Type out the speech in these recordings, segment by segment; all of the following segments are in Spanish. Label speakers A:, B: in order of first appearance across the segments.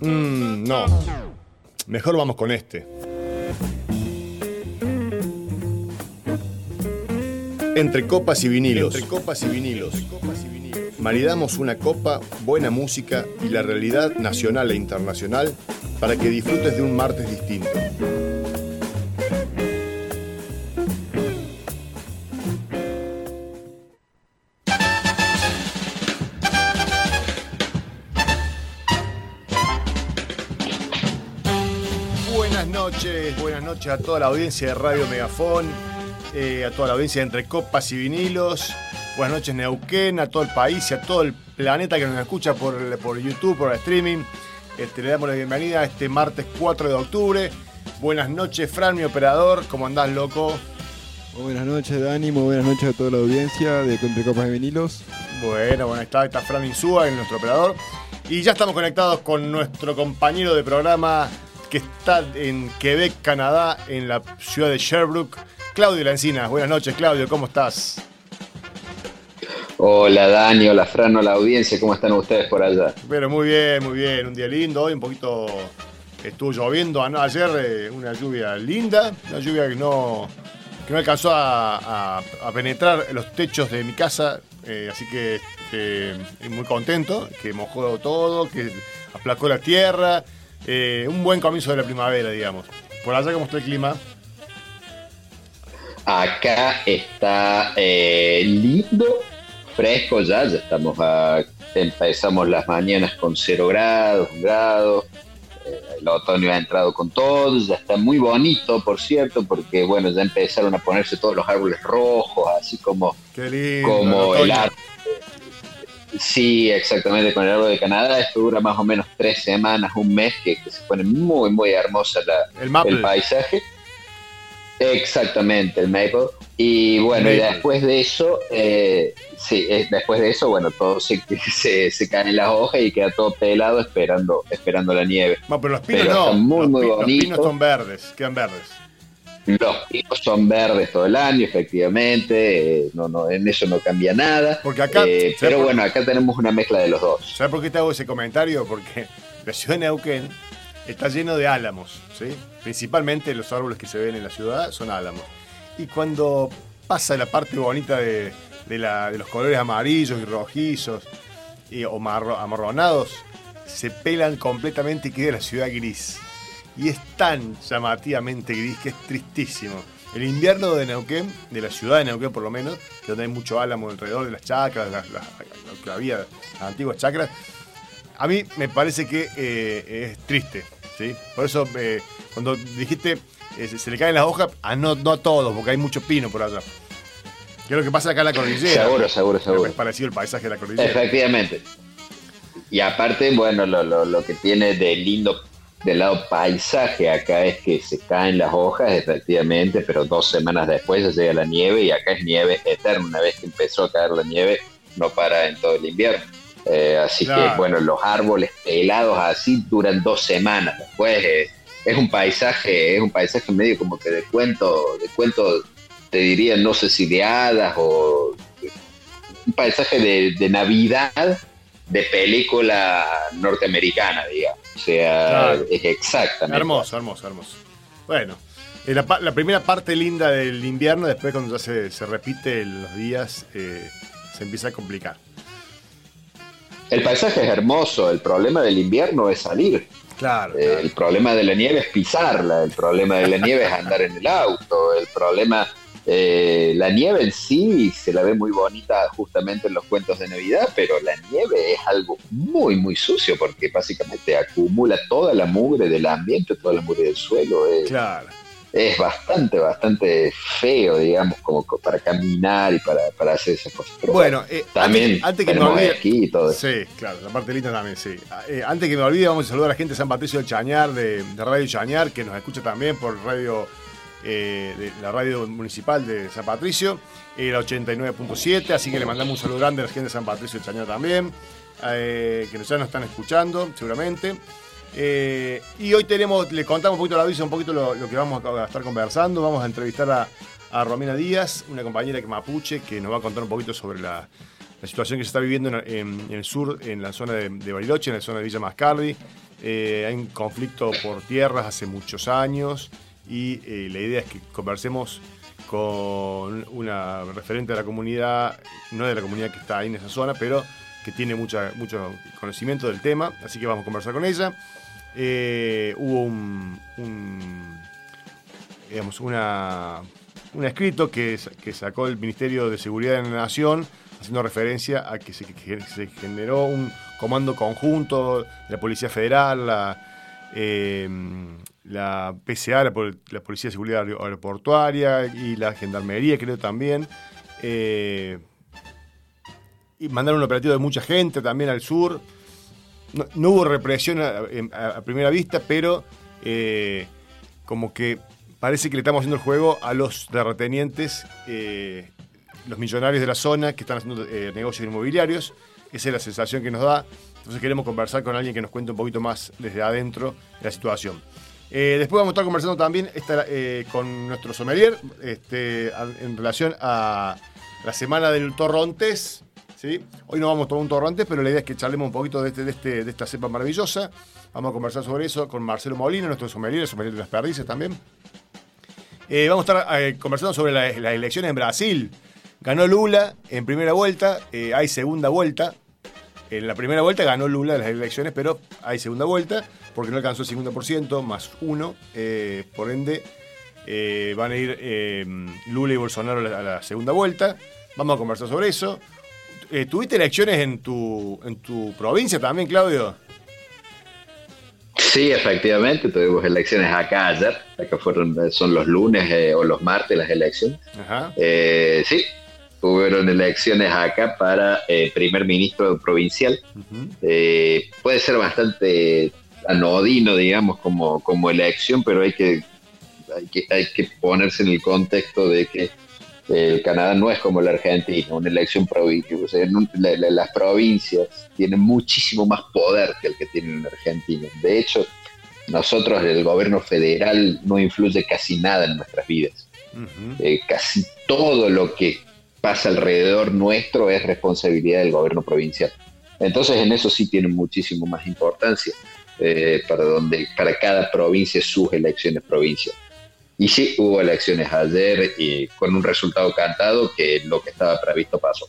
A: Mm, no. Mejor vamos con este. Entre copas y vinilos. Entre copas y vinilos. Maridamos una copa, buena música y la realidad nacional e internacional para que disfrutes de un martes distinto. Noches, a toda la audiencia de Radio Megafón, eh, a toda la audiencia de Entre Copas y Vinilos. Buenas noches Neuquén, a todo el país y a todo el planeta que nos escucha por, por YouTube, por el streaming. Este, le damos la bienvenida a este martes 4 de octubre. Buenas noches, Fran, mi operador. ¿Cómo andás, loco?
B: Muy buenas noches, Dani. Muy buenas noches a toda la audiencia de Entre Copas y Vinilos.
A: Bueno, bueno, está, está Fran Insúa, nuestro operador. Y ya estamos conectados con nuestro compañero de programa que está en Quebec, Canadá, en la ciudad de Sherbrooke, Claudio Lancina. Buenas noches, Claudio, ¿cómo estás?
C: Hola Dani, hola Fran, hola audiencia, ¿cómo están ustedes por allá?
A: Pero muy bien, muy bien, un día lindo, hoy un poquito estuvo lloviendo ayer, eh, una lluvia linda, una lluvia que no, que no alcanzó a, a- a penetrar los techos de mi casa, eh, así que eh, muy contento, que mojó todo, que aplacó la tierra, eh, un buen comienzo de la primavera, digamos. Por allá, ¿cómo está el clima?
C: Acá está eh, lindo, fresco ya, ya estamos a, empezamos las mañanas con 0 grados, un grado, eh, el otoño ha entrado con todo, ya está muy bonito, por cierto, porque bueno, ya empezaron a ponerse todos los árboles rojos, así como,
A: Qué lindo.
C: como
A: el
C: el árbol. Sí, exactamente, con el árbol de Canadá, esto dura más o menos tres semanas, un mes, que, que se pone muy, muy hermosa la,
A: El
C: paisaje. Exactamente, el maple. Y bueno, y después de eso, eh, sí, eh, después de eso, bueno, todo se, se, se caen las hojas y queda todo pelado esperando, esperando la nieve.
A: No, pero los pinos
C: Pero
A: no.
C: muy,
A: los,
C: muy
A: los pinos son verdes, quedan verdes.
C: Los pinos son verdes todo el año, efectivamente, eh, no, no, en eso no cambia nada.
A: Porque acá-
C: Eh,
A: ¿sabes
C: pero
A: por-
C: bueno, acá tenemos una mezcla de los dos.
A: ¿Sabes por qué te hago ese comentario? Porque la ciudad de Neuquén está lleno de álamos, ¿sí? Principalmente los árboles que se ven en la ciudad son álamos. Y cuando pasa la parte bonita de, de la- de los colores amarillos y rojizos y, o marro- amarronados, se pelan completamente y queda la ciudad gris. Y es tan llamativamente gris que es tristísimo. El invierno de Neuquén, de la ciudad de Neuquén por lo menos, que donde hay mucho álamo alrededor de las chacras, las, las- lo que había, las antiguas chacras, a mí me parece que eh, es triste. ¿sí? Por eso, eh, cuando dijiste eh, se, le caen las hojas, a no, no a todos, porque hay mucho pino por allá. ¿Qué es lo que pasa acá en la cordillera?
C: Seguro, seguro, seguro.
A: Es parecido el paisaje de la cordillera.
C: Efectivamente. Y aparte, bueno, lo, lo, lo que tiene de lindo del lado paisaje acá es que se caen las hojas, efectivamente, pero dos semanas después ya llega la nieve y acá es nieve eterna. Una vez que empezó a caer la nieve, no para en todo el invierno. Eh, así
A: Claro.
C: que, bueno, los árboles pelados así duran dos semanas. Después eh, es un paisaje, es un paisaje medio como que de cuento, de cuento, te diría, no sé si de hadas o un paisaje de, de Navidad de película norteamericana, digamos. O sea,
A: Claro.
C: es exactamente.
A: Hermoso, hermoso, hermoso. Bueno, eh, la, la primera parte linda del invierno, después cuando ya se, se repite los días, eh, se empieza a complicar.
C: El paisaje es hermoso, el problema del invierno es salir.
A: Claro,
C: Eh, el problema de la nieve es pisarla, el problema de la nieve es andar en el auto, el problema, eh, la nieve en sí se la ve muy bonita justamente en los cuentos de Navidad, pero la nieve es algo muy, muy sucio porque básicamente acumula toda la mugre del ambiente, toda la mugre del suelo. Es,
A: claro.
C: es bastante, bastante feo, digamos, como co- para caminar y para, para hacer esas cosas. Pero
A: Bueno, eh,
C: también
A: antes, antes que me olvide.
C: esquí y todo eso.
A: Sí, claro, la parte linda también, sí. Eh, antes que me olvide, vamos a saludar a la gente de San Patricio del Chañar, de, de Radio Chañar, que nos escucha también por radio, eh, de la radio municipal de San Patricio, el 89.7, así que le mandamos un saludo grande a la gente de San Patricio del Chañar también, eh, que ya nos están escuchando, seguramente. Eh, y hoy tenemos, le contamos un poquito la audiencia, un poquito lo, que vamos a estar conversando. Vamos a entrevistar a, a Romina Díaz, una compañera que mapuche, que nos va a contar un poquito sobre la, situación que se está viviendo en, el sur, en la zona de, Bariloche, en la zona de Villa Mascardi. Eh, hay un conflicto por tierras hace muchos años y eh, la idea es que conversemos con una referente de la comunidad, no de la comunidad que está ahí en esa zona, pero que tiene mucha, mucho conocimiento del tema, así que vamos a conversar con ella. Eh, hubo un, digamos, una, un escrito que, que, sacó el Ministerio de Seguridad de la Nación haciendo referencia a que se, generó un comando conjunto de la Policía Federal, la, eh, la PCA, la, Policía de Seguridad Aeroportuaria y la Gendarmería, creo también. Eh, y mandaron un operativo de mucha gente también al sur. No, hubo represión a, primera vista, pero eh, como que parece que le estamos haciendo el juego a los terratenientes los millonarios de la zona que están haciendo eh, negocios inmobiliarios. Esa es la sensación que nos da. Entonces queremos conversar con alguien que nos cuente un poquito más desde adentro de la situación. Eh, después vamos a estar conversando también eh, con nuestro sommelier este, en relación a la semana del torrontés. ¿sí? Hoy no vamos a tomar un torrontés, pero la idea es que charlemos un poquito de, este, de, este, esta cepa maravillosa. Vamos a conversar sobre eso con Marcelo Molina, nuestro sommelier, el sommelier de las perdices también. vamos a estar conversando sobre las elecciones en Brasil. Ganó Lula en primera vuelta, eh, hay segunda vuelta. En la primera vuelta ganó Lula las elecciones, pero hay segunda vuelta porque no alcanzó el 50% más uno. Eh, por ende, eh, van a ir Lula y Bolsonaro a la, segunda vuelta. Vamos a conversar sobre eso. ¿Tuviste elecciones en tu, en tu provincia también, Claudio?
C: Sí, efectivamente, tuvimos elecciones acá ayer, acá fueron, son los lunes o los martes las elecciones. Ajá. sí, Tuvieron elecciones acá para eh, primer ministro provincial. Eh, puede ser bastante anodino, digamos, como, como elección, pero hay que, hay que, hay que ponerse en el contexto de que el Canadá no es como la Argentina, una elección provincial. O sea, las provincias tienen muchísimo más poder que el que tienen en Argentina. De hecho, nosotros, el gobierno federal, no influye casi nada en nuestras vidas. Eh, casi todo lo que pasa alrededor nuestro es responsabilidad del gobierno provincial. Entonces en eso sí tiene muchísimo más importancia eh, para, donde, para cada provincia sus elecciones provinciales. Y sí, hubo elecciones ayer y con un resultado cantado que lo que estaba previsto pasó.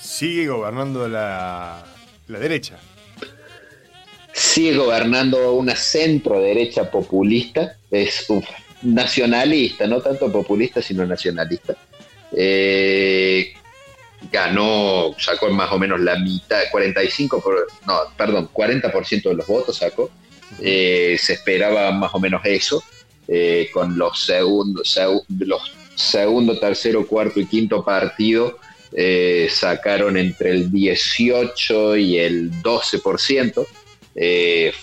A: Sigue gobernando la, la derecha.
C: Sigue gobernando una centro derecha populista, es nacionalista, no tanto populista, sino nacionalista eh, ganó, sacó más o menos la mitad, 45, por, no, perdón, 40% de los votos sacó. Eh, se esperaba más o menos eso, eh, con los segundos, los segundo, tercero, cuarto y quinto partido sacaron entre el 18 y el 12%.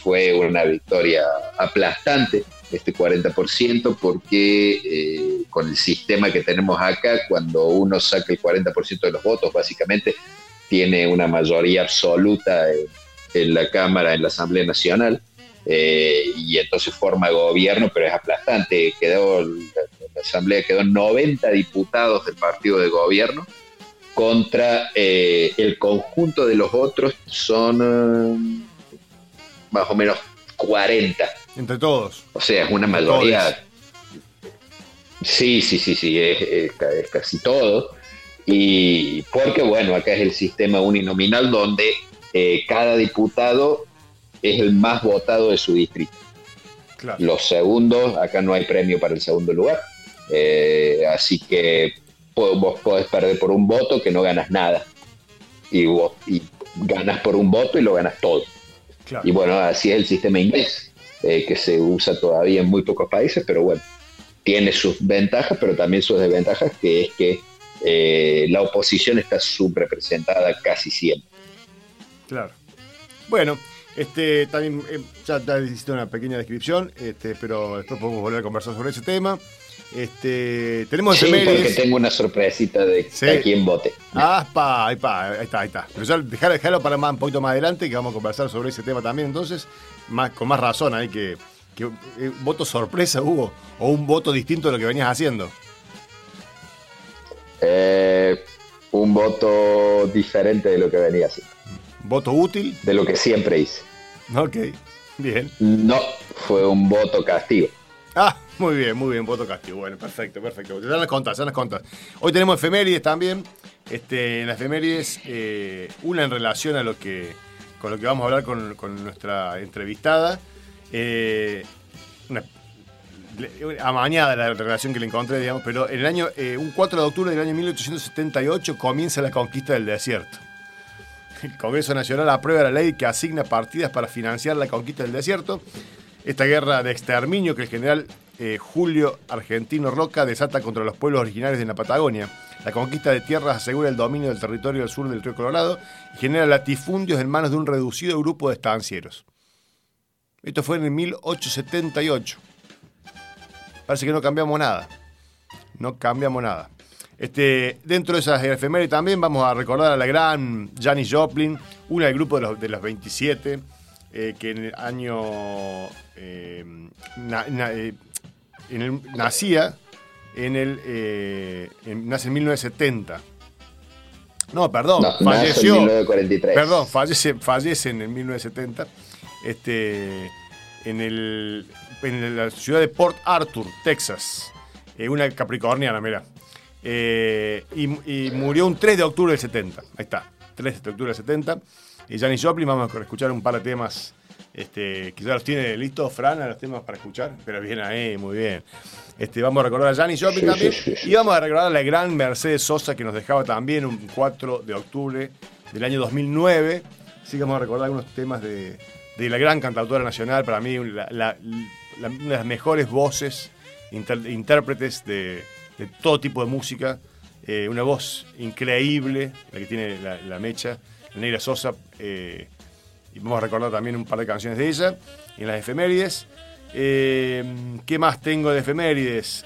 C: fue una victoria aplastante este 40% porque eh, con el sistema que tenemos acá, cuando uno saca el 40% de los votos, básicamente tiene una mayoría absoluta en, la Cámara, en la Asamblea Nacional, eh, y entonces forma gobierno, pero es aplastante. Quedó, la Asamblea quedó 90 diputados del partido de gobierno contra eh, el conjunto de los otros son más o menos 40
A: entre todos.
C: O sea, es una mayoría. Sí, sí, sí, sí, es, casi todo. Y porque, bueno, acá es el sistema uninominal donde eh, cada diputado es el más votado de su distrito. Los segundos, acá no hay premio para el segundo lugar. Eh, así que vos podés perder por un voto que no ganas nada. Y, vos, y ganas por un voto y lo ganas todo. Y bueno, así es el sistema inglés. Eh, que se usa todavía en muy pocos países, pero bueno, tiene sus ventajas, pero también sus desventajas, que es que eh, la oposición está subrepresentada casi siempre.
A: Claro. Bueno, este, también eh, ya, ya hiciste una pequeña descripción, este, pero después podemos volver a conversar sobre ese tema. Este, tenemos
C: sí, porque tengo una sorpresita de, quién vote.
A: Ah, ahí, está, ahí está. Pero ya dejarlo para más, un poquito más adelante, que vamos a conversar sobre ese tema también. Entonces, más, con más razón hay que, que eh, voto sorpresa hubo, o un voto distinto de lo que venías haciendo.
C: Eh, un voto diferente de lo que venía haciendo.
A: ¿Voto útil?
C: De lo que siempre hice.
A: Ok, bien.
C: No, fue un voto castigo.
A: Ah, muy bien, muy bien, voto castigo. Bueno, perfecto, perfecto. Ya las contas, ya las contas. Hoy tenemos efemérides también. Este, en las efemérides, eh, una en relación a lo que, con lo que vamos a hablar con, con nuestra entrevistada. Eh, una, amañada la relación que le encontré, digamos, pero en el año, eh, un 4 de octubre del año 1878 comienza la conquista del desierto. El Congreso Nacional aprueba la ley que asigna partidas para financiar la conquista del desierto. Esta guerra de exterminio que el general eh, Julio Argentino Roca desata contra los pueblos originarios de la Patagonia. La conquista de tierras asegura el dominio del territorio del sur del río Colorado y genera latifundios en manos de un reducido grupo de estancieros. Esto fue en el 1878. Parece que no cambiamos nada. No cambiamos nada. Este, dentro de esas efemérides también vamos a recordar a la gran Janis Joplin, una del grupo de los, de los 27, eh, que en el año. Eh, en el, nacía en el. nace en 1970. No, perdón, falleció.
C: En 1943.
A: Perdón, fallece, fallece en el 1970. Este, en, el, en la ciudad de Port Arthur, Texas. una capricorniana, mira. Eh, y, murió un 3 de octubre del 70. Ahí está, 3 de octubre del 70. Y Janis Joplin, vamos a escuchar un par de temas. Este, quizás los tiene listos, Fran, los temas para escuchar. Pero bien ahí, muy bien. Este, vamos a recordar a Janis Joplin también. y vamos a recordar a la gran Mercedes Sosa que nos dejaba también un 4 de octubre del año 2009. Así que vamos a recordar algunos temas de, la gran cantautora nacional. Para mí, una de las mejores voces, intérpretes de de todo tipo de música. Eh, una voz increíble, la que tiene la, mecha, la Negra Sosa. Eh, y vamos a recordar también un par de canciones de ella. en las efemérides. Eh, ¿Qué más tengo de efemérides?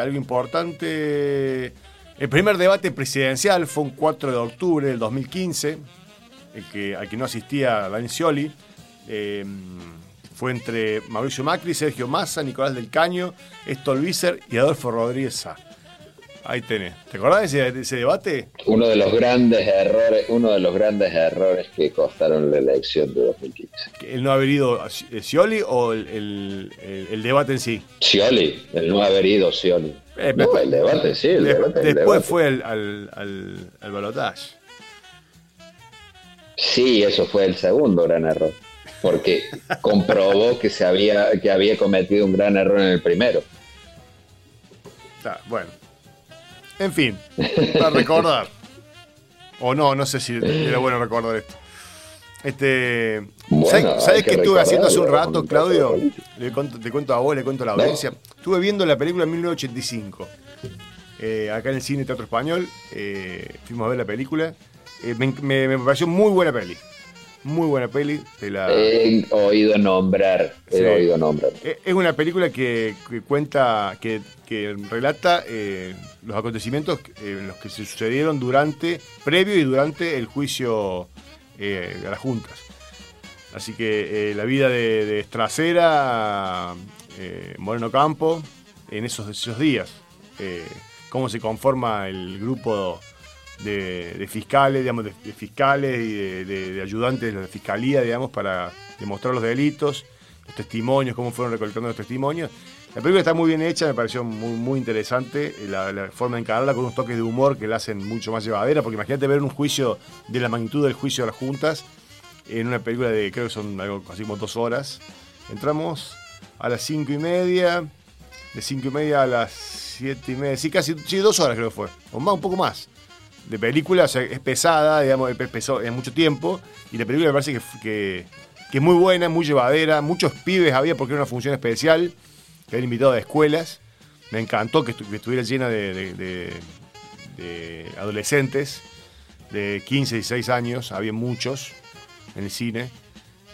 A: algo importante. El primer debate presidencial fue un 4 de octubre del 2015, el que, al que no asistía Dani Scioli. Fue entre Mauricio Macri, Sergio Massa, Nicolás del Caño, Stolbizer y Adolfo Rodríguez Sá. Ahí tenés. ¿Te acordás de ese, debate?
C: Uno de los grandes errores, uno de los grandes errores que costaron la elección de 2015.
A: ¿El no haber ido a Scioli o el, debate en sí?
C: Scioli, el no haber ido Scioli. Eh, no, el debate sí. El
A: después fue al, al, al balotaje.
C: Sí, eso fue el segundo gran error porque comprobó que se había que había cometido un gran error en el primero.
A: bueno. En fin, para recordar. O no, no sé si era bueno recordar esto. Este, ¿Sabes qué estuve haciendo hace un rato, Claudio? Le te cuento a vos, le cuento a la audiencia. Estuve viendo la película 1985. Eh, acá en el cine Teatro Español. Eh, fuimos a ver la película. Eh, me, me, pareció muy buena peli. Muy buena peli.
C: He oído nombrar. He oído nombrar.
A: Eh, es una película que, cuenta, que, relata eh, los acontecimientos en los que se sucedieron durante, previo y durante el juicio eh, a las juntas. Así que la vida de, de Estracera, Moreno Campo, en esos, esos días. cómo se conforma el grupo de, fiscales, digamos, de, fiscales y de, ayudantes de la fiscalía, digamos, para demostrar los delitos, los testimonios, cómo fueron recolectando los testimonios. La película está muy bien hecha, me pareció muy, muy interesante la, forma de encararla con unos toques de humor que la hacen mucho más llevadera, porque imagínate ver un juicio de la magnitud del juicio de las juntas en una película de, creo que son algo como dos horas. Entramos a las cinco y media, de cinco y media a las siete y media, sí, casi dos horas creo que fue, o más, un poco más de película, es pesada, digamos, pesó en mucho tiempo, y la película me parece que, que, es muy buena, muy llevadera, muchos pibes había porque era una función especial, que habían invitado de escuelas, me encantó que, estuviera llena de, adolescentes de 15, 16 años, había muchos en el cine.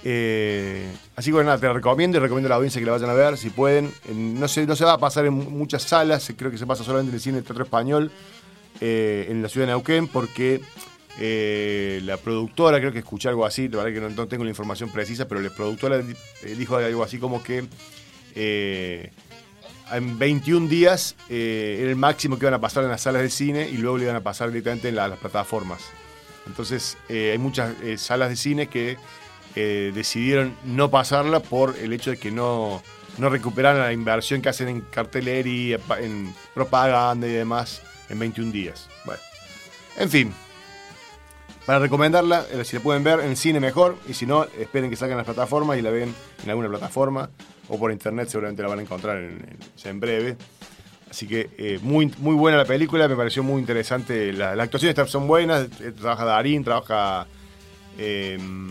A: Eh, así que bueno, te recomiendo y recomiendo a la audiencia que la vayan a ver, si pueden. no, se, no se va a pasar en muchas salas, creo que se pasa solamente en el cine del Teatro Español. Eh, en la ciudad de Neuquén porque eh, la productora, creo que escuché algo así, la verdad que no, tengo la información precisa, pero la productora eh, dijo algo así como que en 21 días era el máximo que iban a pasar en las salas de cine y luego le iban a pasar directamente en las plataformas. Entonces hay muchas salas de cine que decidieron no pasarla por el hecho de que no, no recuperaran la inversión que hacen en cartelería, en propaganda y demás en 21 días. Bueno, en fin, para recomendarla, si la pueden ver en cine mejor, y si no, esperen que salgan las plataformas y la ven en alguna plataforma o por internet, seguramente la van a encontrar en, breve. Así que eh, muy, muy buena la película, me pareció muy interesante. Las actuaciones son buenas, eh, trabaja Darín, trabaja. Em,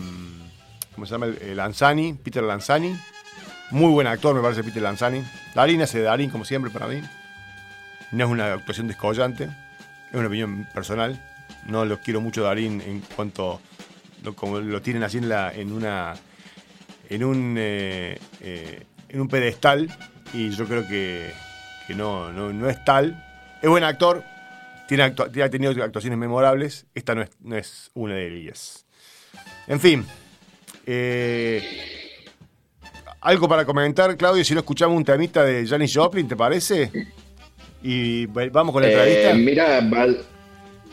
A: ¿Cómo se llama? Lanzani, Peter Lanzani. Muy buen actor, me parece Peter Lanzani. Darín hace Darín, como siempre, para mí. No es una actuación descollante, es una opinión personal. No los quiero mucho Darín en cuanto como lo tienen así en, la, en una en un, eh, eh, en un pedestal y yo creo que, no, no, es tal. Es buen actor, tiene ha tenido actuaciones memorables, esta no es, no es una de ellas. En fin, eh, algo para comentar, Claudio, si no escuchamos un temita de Janis Joplin, ¿te parece? Y vamos con la entrevista.
C: mira,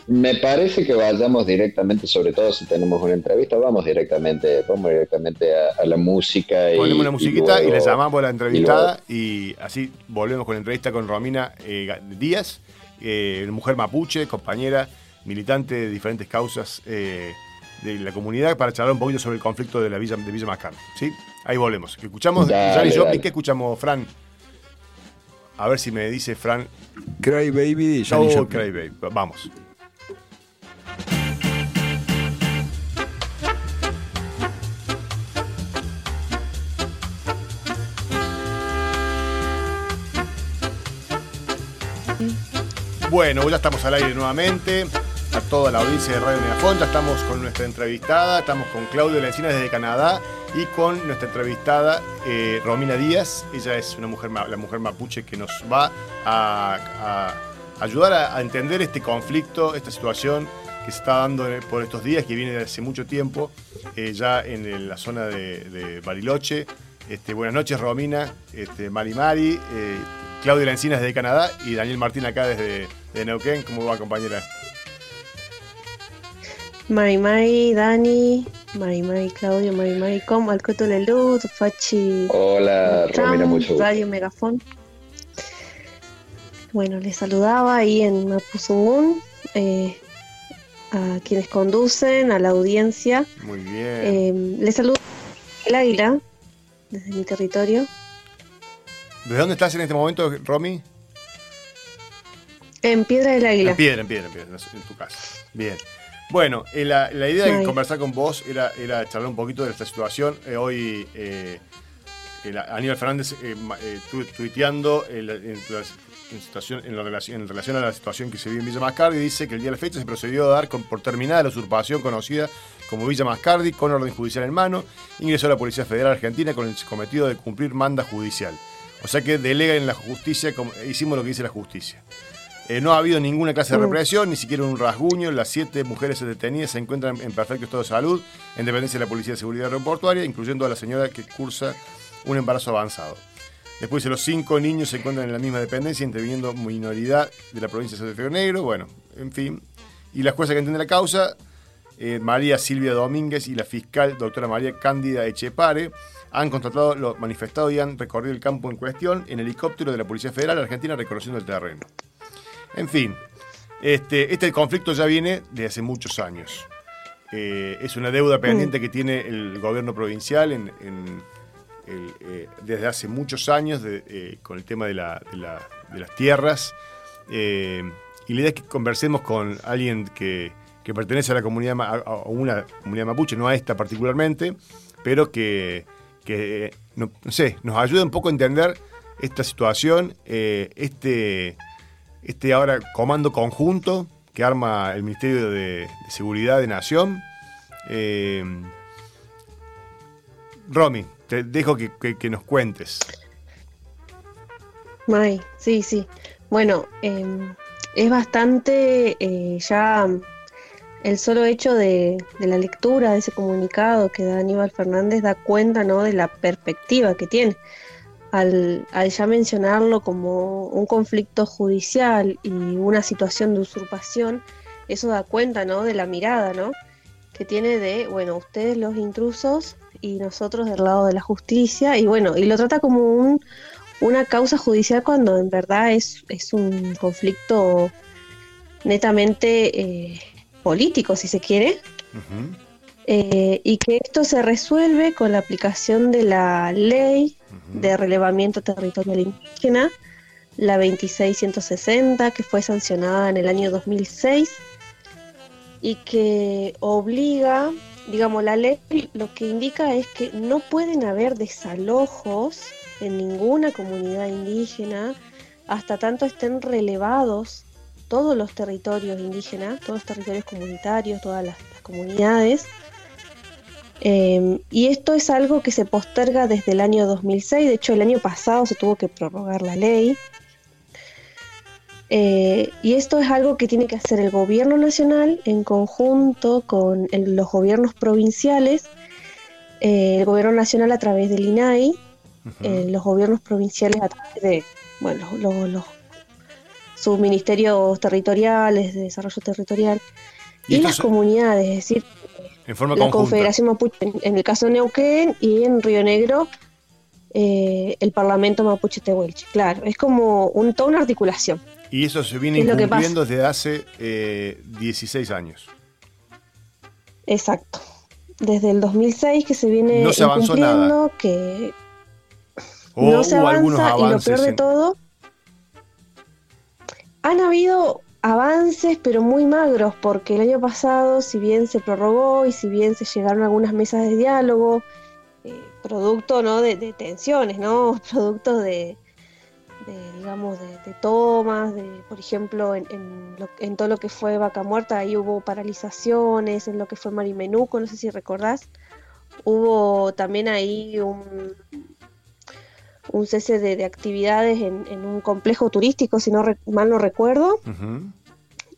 C: me parece que vayamos directamente, sobre todo si tenemos una entrevista, vamos directamente, vamos directamente a, la música.
A: Ponemos la musiquita y, le llamamos a la entrevistada y, así volvemos con la entrevista con Romina eh, Díaz, eh, mujer mapuche, compañera, militante de diferentes causas eh, de la comunidad para charlar un poquito sobre el conflicto de la Villa, de Villa. ¿sí? Ahí volvemos. ¿Qué escuchamos? ¿Qué escuchamos, Fran? A ver si me dice Fran.
B: Cry Baby de
A: oh, Cry Baby. Vamos. Bueno, ya estamos al aire nuevamente. A toda la audiencia de Radio Megafon, ya estamos con nuestra entrevistada, estamos con Claudio Lencina desde Canadá y con nuestra entrevistada eh, Romina Díaz. Ella es una mujer, la mujer mapuche que nos va a, ayudar a, entender este conflicto, esta situación que se está dando por estos días, que viene de hace mucho tiempo, eh, ya en la zona de, Bariloche. Este, buenas noches, Romina, este, Mari Mari, eh, Claudio Lencina desde Canadá y Daniel Martín acá desde de Neuquén. ¿Cómo va, compañera?
D: Mari Mari, Dani, Mari Mari, Claudio, Mari Mari, ¿cómo? Alcoto Lelud, Fachi.
C: Hola, Romina, mucho
D: Radio Megafón. Bueno, les saludaba ahí en Mapuzungún, eh, a quienes conducen, a la audiencia.
A: Muy bien.
D: Eh, les saludo el águila, desde mi territorio.
A: ¿De dónde estás en este momento, Romy?
D: En Piedra del Águila.
A: En Piedra, en Piedra, en Piedra, en tu casa. Bien. Bueno, eh, la, idea de conversar con vos era, era charlar un poquito de esta situación. Eh, hoy eh, Aníbal Fernández eh, tuiteando en, situación, en, relación, en, relación, a la situación que se vive en Villa Mascardi, dice que el día de la fecha se procedió a dar por terminada la usurpación conocida como Villa Mascardi con orden judicial en mano. Ingresó a la Policía Federal Argentina con el cometido de cumplir manda judicial. O sea que delega en la justicia, como, hicimos lo que dice la justicia. Eh, no ha habido ninguna clase de mm. represión, ni siquiera un rasguño. Las siete mujeres detenidas se encuentran en perfecto estado de salud, en dependencia de la Policía de Seguridad Aeroportuaria, incluyendo a la señora que cursa un embarazo avanzado. Después de los cinco niños se encuentran en la misma dependencia, interviniendo minoridad de la provincia de Río Negro. Bueno, en fin. Y la jueza que entiende la causa, eh, María Silvia Domínguez y la fiscal doctora María Cándida Echepare, han contratado lo manifestado y han recorrido el campo en cuestión en helicóptero de la Policía Federal Argentina reconociendo el terreno. En fin, este, este conflicto ya viene de hace muchos años. Eh, es una deuda pendiente que tiene el gobierno provincial eh, desde hace muchos años eh, con el tema de, las tierras. y la idea es que conversemos con alguien que, pertenece a la comunidad, a una comunidad mapuche, no a esta particularmente, pero que, no, sé, nos ayude un poco a entender esta situación, este este ahora comando conjunto que arma el Ministerio de, Seguridad de Nación. Eh, Romy, te dejo que, nos cuentes.
D: May, sí, sí. Bueno, em, es bastante eh, ya el solo hecho de, de, la lectura de ese comunicado que da Aníbal Fernández da cuenta ¿no? de la perspectiva que tiene al, al ya mencionarlo como un conflicto judicial y una situación de usurpación, eso da cuenta, ¿no? De la mirada, ¿no? Que tiene de, bueno, ustedes los intrusos y nosotros del lado de la justicia, y bueno, y lo trata como un, una causa judicial cuando en verdad es, es un conflicto netamente eh, político, si se quiere,
A: Ujú,
D: eh, y que esto se resuelve con la aplicación de la ley de relevamiento territorial indígena, la 26160, que fue sancionada en el año 2006 y que obliga, digamos, la ley lo que indica es que no pueden haber desalojos en ninguna comunidad indígena hasta tanto estén relevados todos los territorios indígenas, todos los territorios comunitarios, todas las, las comunidades. Eh, y esto es algo que se posterga desde el año 2006, de hecho el año pasado se tuvo que prorrogar la ley. Eh, y esto es algo que tiene que hacer el gobierno nacional en conjunto con el- los gobiernos provinciales, eh, el gobierno nacional a través del INAI, eh, los gobiernos provinciales a través de bueno, los, los subministerios territoriales de desarrollo territorial
A: Y
D: las
A: se-
D: comunidades, es decir,
A: en forma
D: la
A: conjunta.
D: Confederación Mapuche en, en el caso de Neuquén y en Río Negro eh, el Parlamento Mapuche Tehuelche. Claro, es como un, toda una articulación.
A: Y eso se viene incumpliendo desde hace eh, 16 años.
D: Exacto. Desde el 2006 que se viene
A: No se
D: incumpliendo, que
A: O
D: no se
A: algunos
D: avanza y lo peor de
A: en-
D: todo, han habido avances pero muy magros porque el año pasado si bien se prorrogó y si bien se llegaron algunas mesas de diálogo, eh, producto ¿no? de, tensiones, ¿no? producto de, de, digamos de, de tomas, de por ejemplo en, en, lo- en todo lo que fue Vaca Muerta ahí hubo paralizaciones, en lo que fue Marimenuco, no sé si recordás, hubo también ahí un un cese de, de actividades en, en un complejo turístico, si no re- mal no recuerdo,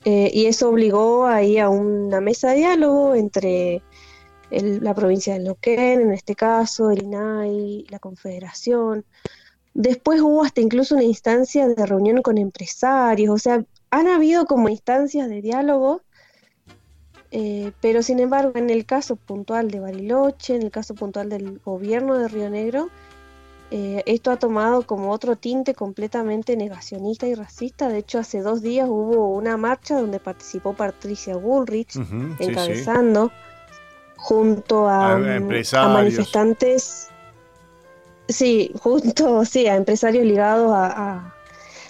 D: eh, y eso obligó ahí a una mesa de diálogo entre el- la provincia de Neuquén, en este caso, el INAI, la Confederación. Después hubo hasta incluso una instancia de reunión con empresarios, o sea, han habido como instancias de diálogo, eh, pero sin embargo, en el caso puntual de Bariloche, en el caso puntual del gobierno de Río Negro, eh, esto ha tomado como otro tinte completamente negacionista y racista. De hecho, hace dos días hubo una marcha donde participó Patricia Bullrich
A: sí, sí.
D: encabezando junto a,
A: A
D: mm, a manifestantes, sí, junto sí, a empresarios ligados a,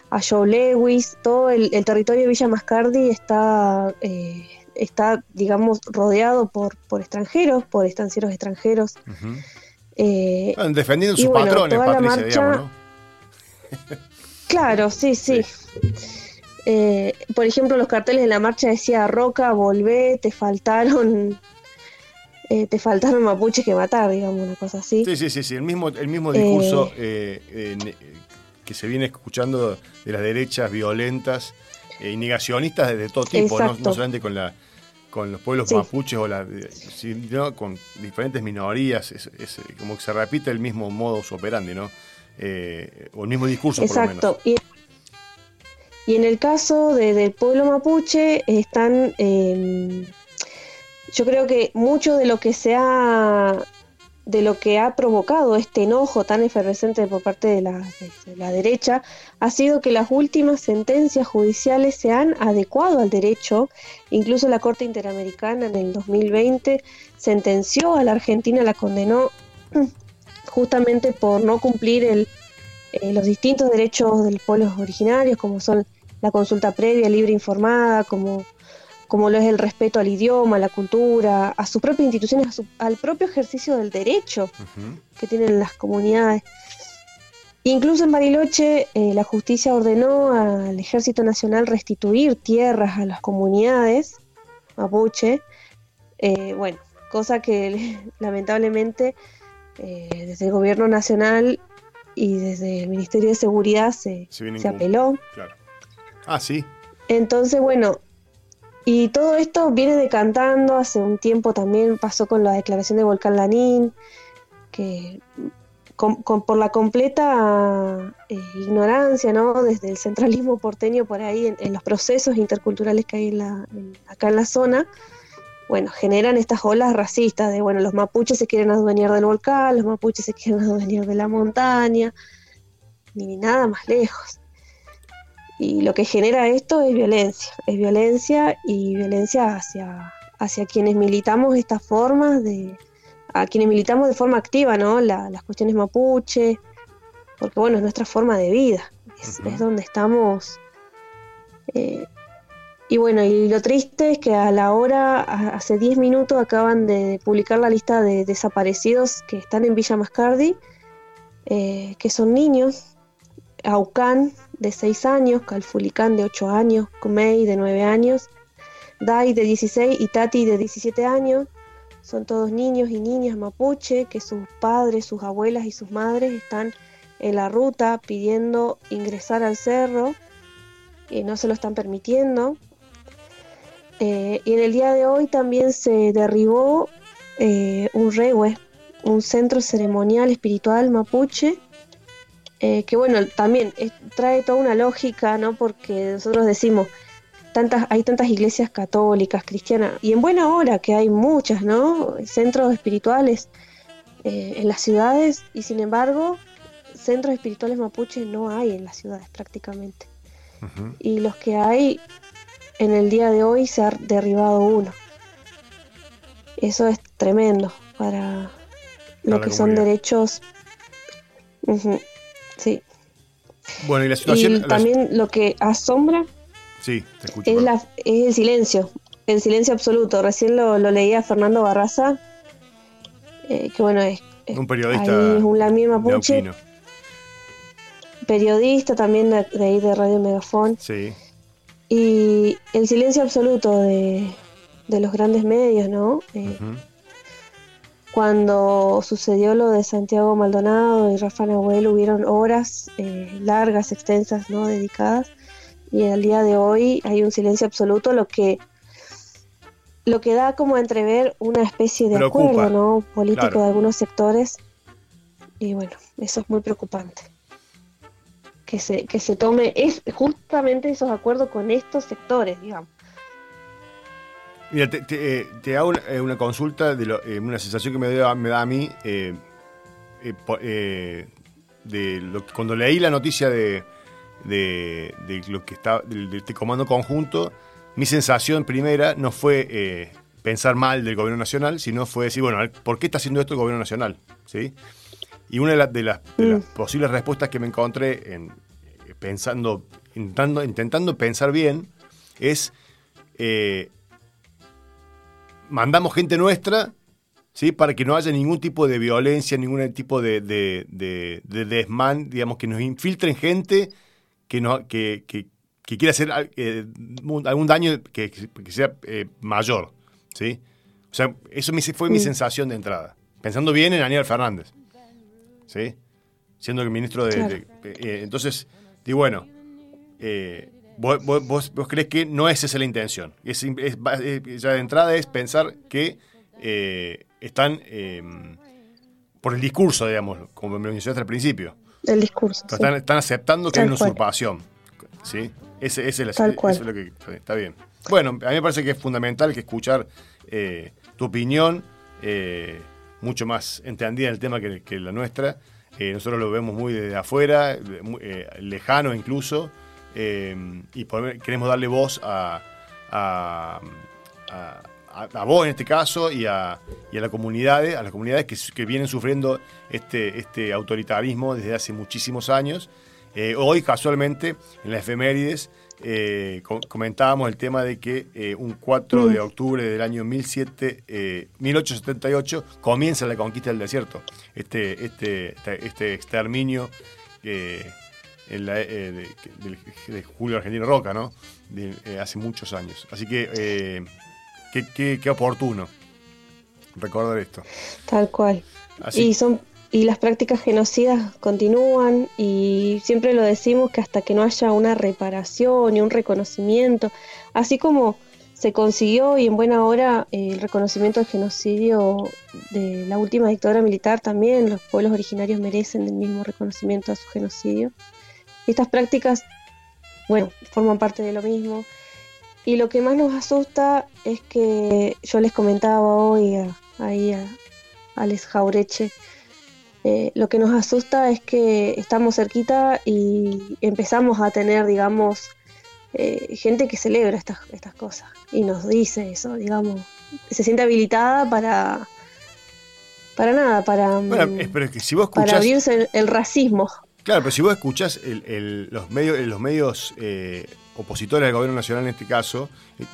D: a, Joe Lewis. Todo el, el territorio de Villa Mascardi está, eh, está digamos, rodeado por, por extranjeros, por estancieros extranjeros. Eh,
A: Bueno, defendiendo sus
D: bueno,
A: patrones, Patricia,
D: marcha-
A: digamos, ¿no?
D: Claro, sí, sí. Eh, por ejemplo, los carteles de la marcha decía Roca, volvé, te faltaron, eh, te faltaron mapuches que matar, digamos, una cosa así.
A: Sí, sí, sí, sí. El mismo, el mismo discurso que se viene escuchando de las derechas violentas y negacionistas de, todo tipo, ¿no? No solamente con la con los pueblos
D: Sí.
A: mapuches o la, sino con diferentes minorías, es, es, eh, como que se repite el mismo modus operandi, ¿no? Eh, o el mismo discurso, por lo menos.
D: Exacto. Y, y en el caso de- del pueblo mapuche están, eh, yo creo que mucho de lo que se ha, de lo que ha provocado este enojo tan efervescente por parte de la, la derecha ha sido que las últimas sentencias judiciales se han adecuado al derecho. Incluso la Corte Interamericana en el 2020 sentenció a la Argentina, la condenó justamente por no cumplir el, eh, los distintos derechos de los pueblos originarios, como son la consulta previa, libre, informada, como, como lo es el respeto al idioma, a la cultura, a sus propias instituciones, a su- al propio ejercicio del derecho que tienen las comunidades. Incluso en Bariloche, eh, la justicia ordenó al Ejército Nacional restituir tierras a las comunidades mapuche. Eh, bueno, cosa que lamentablemente eh, desde el gobierno nacional y desde el Ministerio de Seguridad se,
A: Se
D: se apeló.
A: Claro. Ah, sí.
D: Entonces, bueno, y todo esto viene decantando, hace un tiempo también pasó con la declaración de Volcán Lanín, que por la completa eh, ignorancia, ¿no? Desde el centralismo porteño por ahí en, los procesos interculturales que hay en la, acá en la zona, bueno, generan estas olas racistas de, bueno, los mapuches se quieren adueñar del volcán, los mapuches se quieren adueñar de la montaña, ni nada más lejos. Y lo que genera esto es violencia, es violencia y violencia hacia, hacia quienes militamos estas formas de, a quienes militamos de forma activa, ¿no? las cuestiones mapuche, porque bueno, es nuestra forma de vida, es, donde estamos. Eh, y bueno, y lo triste es que a la hora, hace 10 minutos acaban de publicar la lista de desaparecidos que están en Villa Mascardi, eh, que son niños, Aucán de 6 años, Calfulicán de 8 años, Kumei de 9 años, Dai de 16 y Tati de 17 años. Son todos niños y niñas mapuche que sus padres, sus abuelas y sus madres están en la ruta pidiendo ingresar al cerro y no se lo están permitiendo. Eh, y en el día de hoy también se derribó eh, un rewe, un centro ceremonial espiritual mapuche, eh, que bueno, también trae toda una lógica, ¿no? Porque nosotros decimos, tantas, hay tantas iglesias católicas, cristianas, y en buena hora que hay muchas, ¿no? Centros espirituales eh, en las ciudades, y sin embargo, centros espirituales mapuche no hay en las ciudades prácticamente. Y los que hay en el día de hoy se ha derribado uno. Eso es tremendo para lo que son derechos. Sí.
A: Bueno, y la situación.
D: Y también lo que asombra.
A: Sí, te escucho.
D: Es, el silencio, el silencio absoluto. Recién lo, leía Fernando Barraza, eh, que bueno, es.
A: Un periodista.
D: es un Lamir Mapuche. Periodista también de, ahí de Radio Megafón.
A: Sí.
D: Y el silencio absoluto de, los grandes medios, ¿no? Eh, cuando sucedió lo de Santiago Maldonado y Rafa Nahuel hubieron horas eh, largas, extensas, ¿no? dedicadas y al día de hoy hay un silencio absoluto, lo que lo que da como a entrever una especie de acuerdo ¿no? político de algunos sectores y bueno, eso es muy preocupante. Que se, que se tome es justamente esos acuerdos con estos sectores, digamos.
A: Mira, te, te, eh, hago eh, una, consulta de eh, una sensación que me da, me da a mí de lo, cuando leí la noticia de, de, lo que está de, este comando conjunto, mi sensación primera no fue pensar mal del gobierno nacional, sino fue decir, bueno, ¿por qué está haciendo esto el gobierno nacional? ¿Sí? Y una de, las, mm. posibles respuestas que me encontré en, pensando, intentando, intentando pensar bien, es mandamos gente nuestra, ¿sí? Para que no haya ningún tipo de violencia, ningún tipo de, de, desmán, digamos, que nos infiltren gente que, no, que, que, quiera hacer eh, algún daño que, sea eh, mayor, ¿sí? O sea, eso fue mi sensación de entrada. Pensando bien en Aníbal Fernández, ¿sí? Siendo el ministro de... Eh, entonces, digo, bueno, Vos, vos, crees que no es esa la intención. Es, ya de entrada es pensar que eh, están em, por el discurso, digamos, como me mencionaste al principio.
D: El discurso.
A: Están, están, aceptando que hay una usurpación. ¿sí? Ese, ese, es lo que está bien. Bueno, a mí me parece que es fundamental que escuchar eh, tu opinión, eh, mucho más entendida en el tema que, que la nuestra. nosotros lo vemos muy desde afuera, lejano incluso. Eh, y queremos darle voz a, a, vos en este caso y a, y a las comunidades, a las comunidades que, vienen sufriendo este, este autoritarismo desde hace muchísimos años. Eh, hoy, casualmente, en las efemérides, eh, comentábamos el tema de que un 4 de mm. octubre del año 17, 1878 comienza la conquista del desierto, este, este, este exterminio en la, eh, de, Julio Argentino Roca, ¿no? Eh, hace muchos años. Así que, eh, qué, qué, oportuno recordar esto.
D: Tal cual. Y son y las prácticas genocidas continúan y siempre lo decimos que hasta que no haya una reparación y un reconocimiento, así como se consiguió y en buena hora eh, el reconocimiento del genocidio de la última dictadura militar también. Los pueblos originarios merecen el mismo reconocimiento a su genocidio. Estas prácticas, bueno, forman parte de lo mismo. Y lo que más nos asusta es que yo les comentaba hoy ahí a Alex Jaureche, eh, lo que nos asusta es que estamos cerquita y empezamos a tener, digamos, eh, gente que celebra estas, estas cosas y nos dice eso, digamos, se siente habilitada para para nada, para,
A: bueno, pero es que si vos escuchás,
D: para abrirse el, racismo.
A: Claro, pero si vos escuchás los medios, los medios eh, opositores al gobierno nacional en este caso,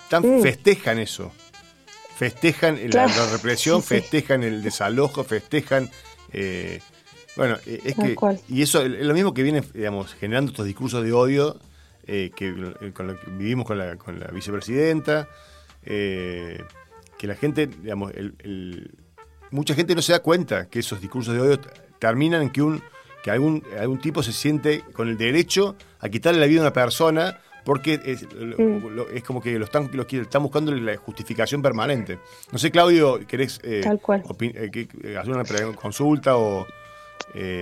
A: tan, mm. festejan eso. Festejan la, represión, festejan el desalojo, festejan eh, bueno, es que. Y eso es lo mismo que viene, digamos, generando estos discursos de odio eh, que, con lo que vivimos con la, con la vicepresidenta, eh, que la gente, digamos, mucha gente no se da cuenta que esos discursos de odio terminan en que un que algún, algún tipo se siente con el derecho a quitarle la vida a una persona porque es, mm. como que lo están, lo, están buscando la justificación permanente. No sé, Claudio, ¿querés eh, hacer una consulta o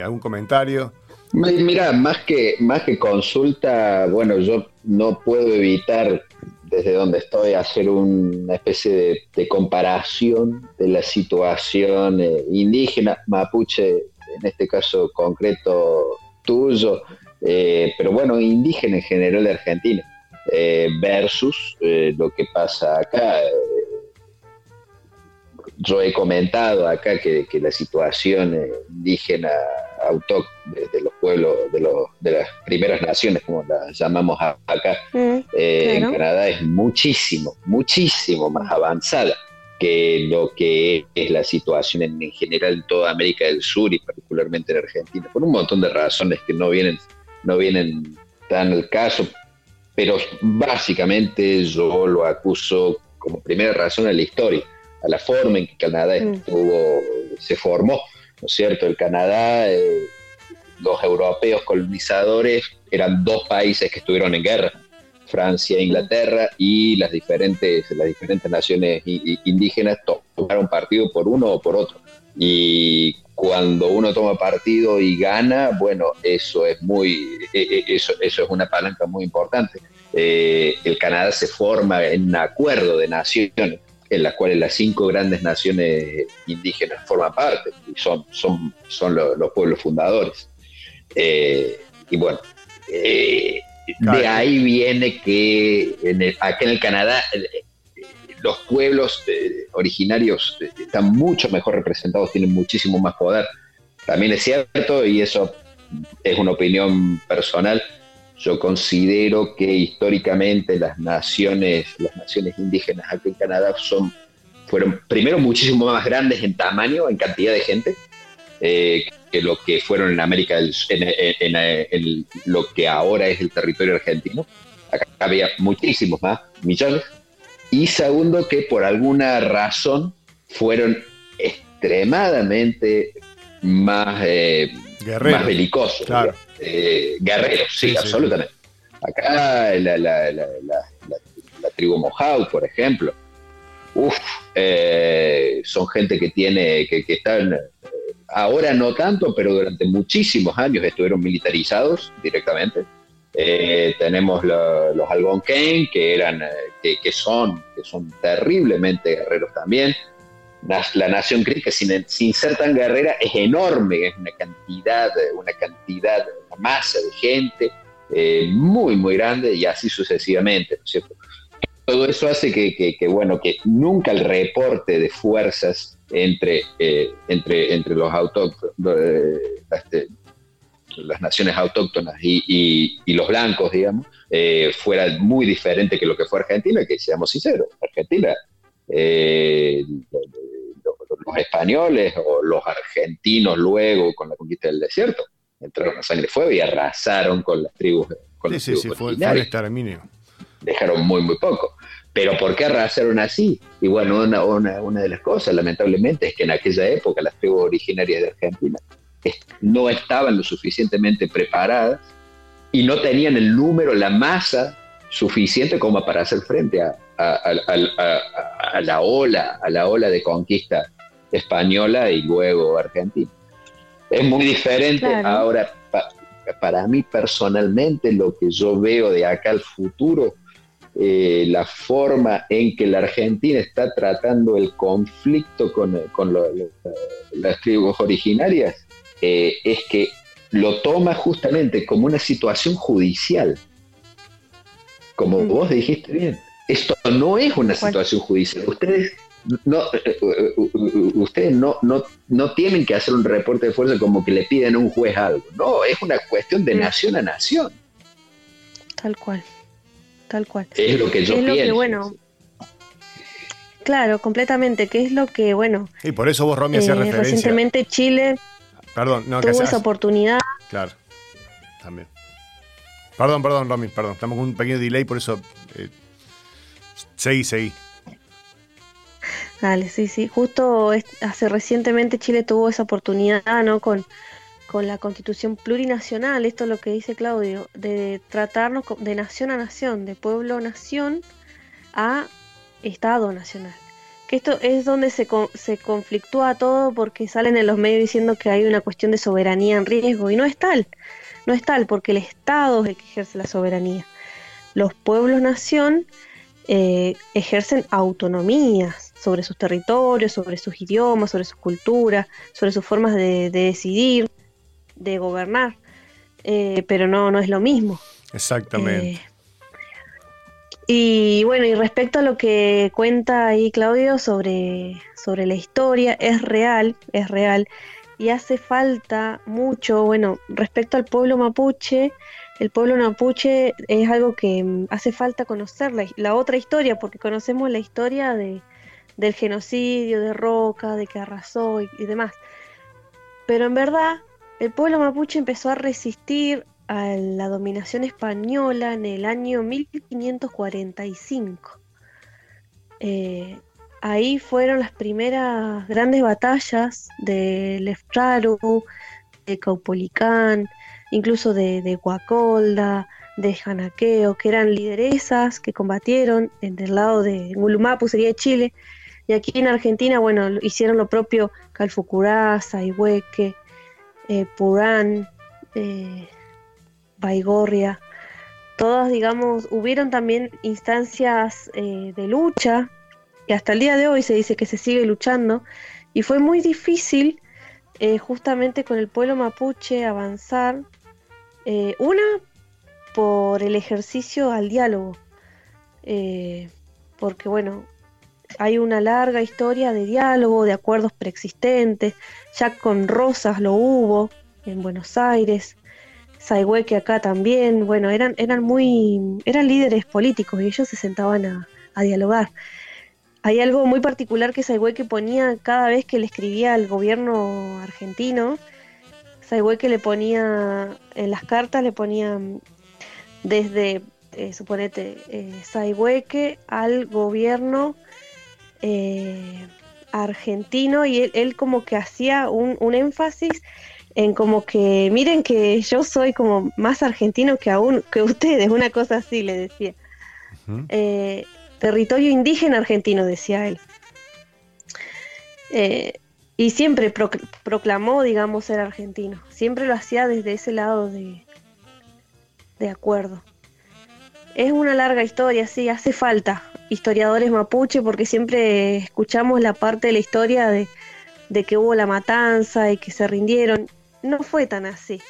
A: algún comentario?
C: Mira, más que, más que consulta, bueno, yo no puedo evitar desde donde estoy hacer una especie de, comparación de la situación eh, indígena, mapuche, en este caso concreto tuyo, eh, pero bueno, indígena en general de Argentina, eh, versus lo que pasa acá. Yo he comentado acá que, la situación eh, indígena autóctona de, los pueblos, de, los, de las primeras naciones, como las llamamos acá, mm, eh, en Canadá es muchísimo, muchísimo más avanzada que lo que es la situación en, general en toda América del Sur y particularmente en Argentina, por un montón de razones que no vienen, no vienen tan al caso, pero básicamente yo lo acuso como primera razón a la historia a la forma en que Canadá mm. estuvo, se formó, ¿no es cierto? El Canadá, eh, los europeos colonizadores eran dos países que estuvieron en guerra, Francia Inglaterra, y las diferentes, las diferentes naciones indígenas tomaron partido por uno o por otro. Y cuando uno toma partido y gana, bueno, eso es muy, e, e, eso, eso es una palanca muy importante. Eh, el Canadá se forma en un acuerdo de naciones en las cuales las cinco grandes naciones indígenas forman parte y son, son, son los pueblos fundadores. Eh, y bueno, eh, de ahí viene que en acá en el Canadá eh, los pueblos originarios están mucho mejor representados, tienen muchísimo más poder. También es cierto, y eso es una opinión personal, yo considero que históricamente las naciones, las naciones indígenas aquí en Canadá son, fueron primero muchísimo más grandes en tamaño, en cantidad de gente, eh, que lo que fueron en América del en, en, lo que ahora es el territorio argentino. Acá había muchísimos más, millones. Y segundo, que por alguna razón fueron extremadamente más, eh, más belicosos. Claro. Eh, guerreros, sí, absolutamente. Acá la, la, la, la, tribu Mohawk, por ejemplo, eh, son gente que tiene, que, que están, ahora no tanto, pero durante muchísimos años estuvieron militarizados directamente. tenemos los Algonquin, que eran, que, que, son, que son terriblemente guerreros también la nación crítica sin, sin, ser tan guerrera es enorme, es una cantidad, una cantidad, una masa de gente eh, muy, muy grande y así sucesivamente? Todo eso hace que, bueno, que nunca el reporte de fuerzas entre, eh, entre, entre los autóctonos, eh, este, las naciones autóctonas y, y, los blancos, digamos, fuera muy diferente que lo que fue Argentina, que seamos sinceros, Argentina eh, los españoles o los argentinos luego con la conquista del desierto entraron a sangre fuego y arrasaron con las tribus. Con
A: sí, sí, sí, fue, el exterminio.
C: Dejaron muy, muy poco. Pero ¿por qué arrasaron así? Y bueno, una, una, una, de las cosas, lamentablemente, es que en aquella época las tribus originarias de Argentina no estaban lo suficientemente preparadas y no tenían el número, la masa suficiente como para hacer frente a, a, la ola, a la ola de conquista española y luego argentina. Es muy diferente ahora, para mí personalmente, lo que yo veo de acá al futuro, eh, la forma en que la Argentina está tratando el conflicto con, las tribus originarias, eh, es que lo toma justamente como una situación judicial. Como mm. vos dijiste bien, esto no es una situación judicial. Ustedes no, eh, eh, ustedes no, no, no tienen que hacer un reporte de fuerza como que le piden a un juez algo. No, es una cuestión de mm. nación a nación.
D: Tal cual, tal cual.
C: Es lo que yo pienso.
D: bueno, claro, completamente, que es lo que, bueno...
A: Y por eso vos, Romy, hacías eh, referencia...
D: Recientemente Chile
A: Perdón, no,
D: tuvo esa oportunidad.
A: Claro, también. Perdón, perdón, Romy, perdón. Estamos con un pequeño delay, por eso... seguí, seguí.
D: Dale, sí, sí. Justo hace recientemente Chile tuvo esa oportunidad, ¿no? Con, con la constitución plurinacional, esto es lo que dice Claudio, de tratarnos de nación a nación, de pueblo a nación a Estado nacional. Que esto es donde se, se conflictúa todo porque salen en los medios diciendo que hay una cuestión de soberanía en riesgo y no es tal, no es tal porque el Estado es el que ejerce la soberanía. Los pueblos nación eh, ejercen autonomías sobre sus territorios, sobre sus idiomas, sobre sus culturas, sobre sus formas de, decidir, de gobernar, eh, pero no, no es lo mismo.
A: Exactamente. Eh,
D: y bueno, y respecto a lo que cuenta ahí Claudio sobre, sobre la historia, es real, es real, y hace falta mucho, bueno, respecto al pueblo mapuche, el pueblo mapuche es algo que mm, hace falta conocer, la otra historia, porque conocemos la historia de, del genocidio de Roca, de que arrasó y, demás. Pero en verdad, el pueblo mapuche empezó a resistir a la dominación española en el año 1545. Eh, ahí fueron las primeras grandes batallas de Leftraru, de Caupolicán, incluso de, Guacolda, de Janaqueo, que eran lideresas que combatieron en el lado de Ngulumapu, sería de Chile, y aquí en Argentina, bueno, hicieron lo propio Calfucurá, Saihueque, eh, Purán, eh, Baigorria. Todas, digamos, hubieron también instancias eh, de lucha, y hasta el día de hoy se dice que se sigue luchando, y fue muy difícil eh, justamente con el pueblo mapuche avanzar. una, por el ejercicio al diálogo, porque bueno, hay una larga historia de diálogo, de acuerdos preexistentes, ya con Rosas lo hubo en Buenos Aires, Saihueque acá también, bueno, eran, eran muy, eran líderes políticos y ellos se sentaban a, dialogar. Hay algo muy particular que Saihueque ponía cada vez que le escribía al gobierno argentino, Saihueque le ponía, en las cartas le ponía desde, eh, suponete, eh, al gobierno eh, argentino y él, como que hacía un, énfasis en como que miren que yo soy como más argentino que aún que ustedes, una cosa así le decía. Eh, territorio indígena argentino, decía él. Eh, y siempre proclamó, digamos, ser argentino. Siempre lo hacía desde ese lado de, de acuerdo. Es una larga historia, sí, hace falta historiadores mapuche porque siempre escuchamos la parte de la historia de, que hubo la matanza y que se rindieron. No fue tan así.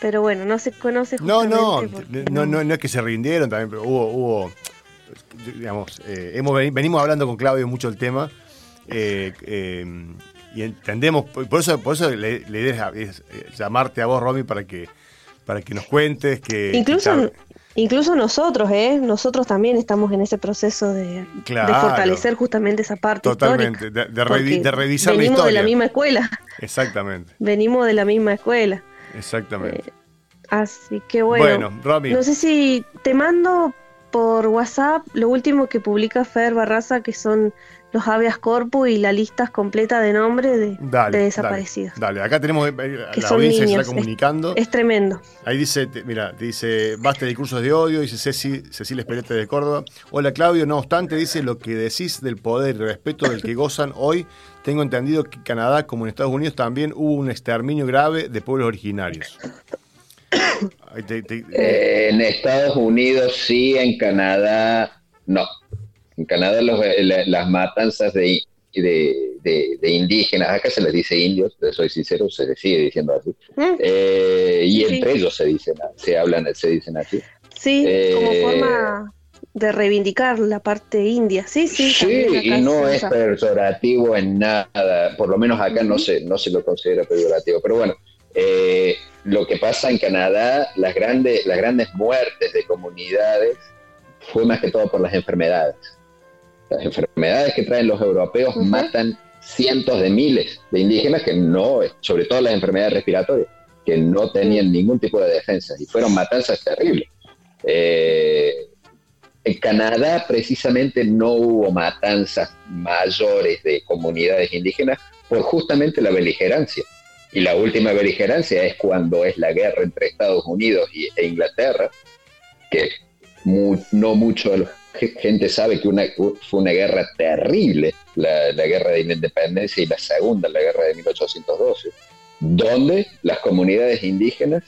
D: Pero bueno, no se conoce
A: No, no, no, no, no, es que se rindieron también, pero hubo, hubo digamos, eh, hemos, venimos hablando con Claudio mucho el tema eh, eh, y entendemos, por eso, por eso la, idea es, llamarte a vos, Romy, para que, para que nos cuentes que...
D: Incluso... Incluso nosotros, ¿eh? Nosotros también estamos en ese proceso de, fortalecer justamente esa parte
A: Totalmente, de, de, revisar
D: la
A: historia.
D: de la misma escuela.
A: Exactamente.
D: Venimos de la misma escuela.
A: Exactamente.
D: Eh, así que bueno. Bueno, Romy. No sé si te mando por WhatsApp lo último que publica Fer Barraza, que son los habeas corpus y la lista completa de nombres de,
A: Dale,
D: de desaparecidos.
A: Dale, acá tenemos eh, la
D: Que son
A: audiencia que se está comunicando.
D: Es tremendo.
A: Ahí dice, te- mira, dice, basta de discursos de odio, dice Ceci, Cecilia Espelete de Córdoba. Hola Claudio, no obstante, dice lo que decís del poder y respeto del que gozan hoy. Tengo entendido que en Canadá, como en Estados Unidos, también hubo un exterminio grave de pueblos originarios. Ahí te- te-
C: Eh, en Estados Unidos sí, en Canadá no. En Canadá los- eh, la- las matanzas de, de, de- de indígenas, acá se les dice indios, soy sincero, se les sigue diciendo así.
D: Mm,
C: Eh, y
D: Sí, sí.
C: entre ellos se dicen, se hablan, se dicen así.
D: Sí, como
C: Eh,
D: forma de reivindicar la parte india. Sí, sí.
C: Sí, y no es
D: usa.
C: peyorativo en nada, por lo menos acá no se, no se lo considera peyorativo, pero bueno, eh, lo que pasa en Canadá, las grandes, las grandes muertes de comunidades fue más que todo por las enfermedades. Las enfermedades que traen los europeos matan cientos de miles de indígenas que no, sobre todo las enfermedades respiratorias, que no tenían ningún tipo de defensa y fueron matanzas terribles. Eh, en Canadá precisamente no hubo matanzas mayores de comunidades indígenas por justamente la beligerancia. Y la última beligerancia es cuando es la guerra entre Estados Unidos y, e Inglaterra, que mu- no mucho de la gente sabe que una, fue una guerra terrible, la, la guerra de independencia y la segunda, la guerra de 1812, donde las comunidades indígenas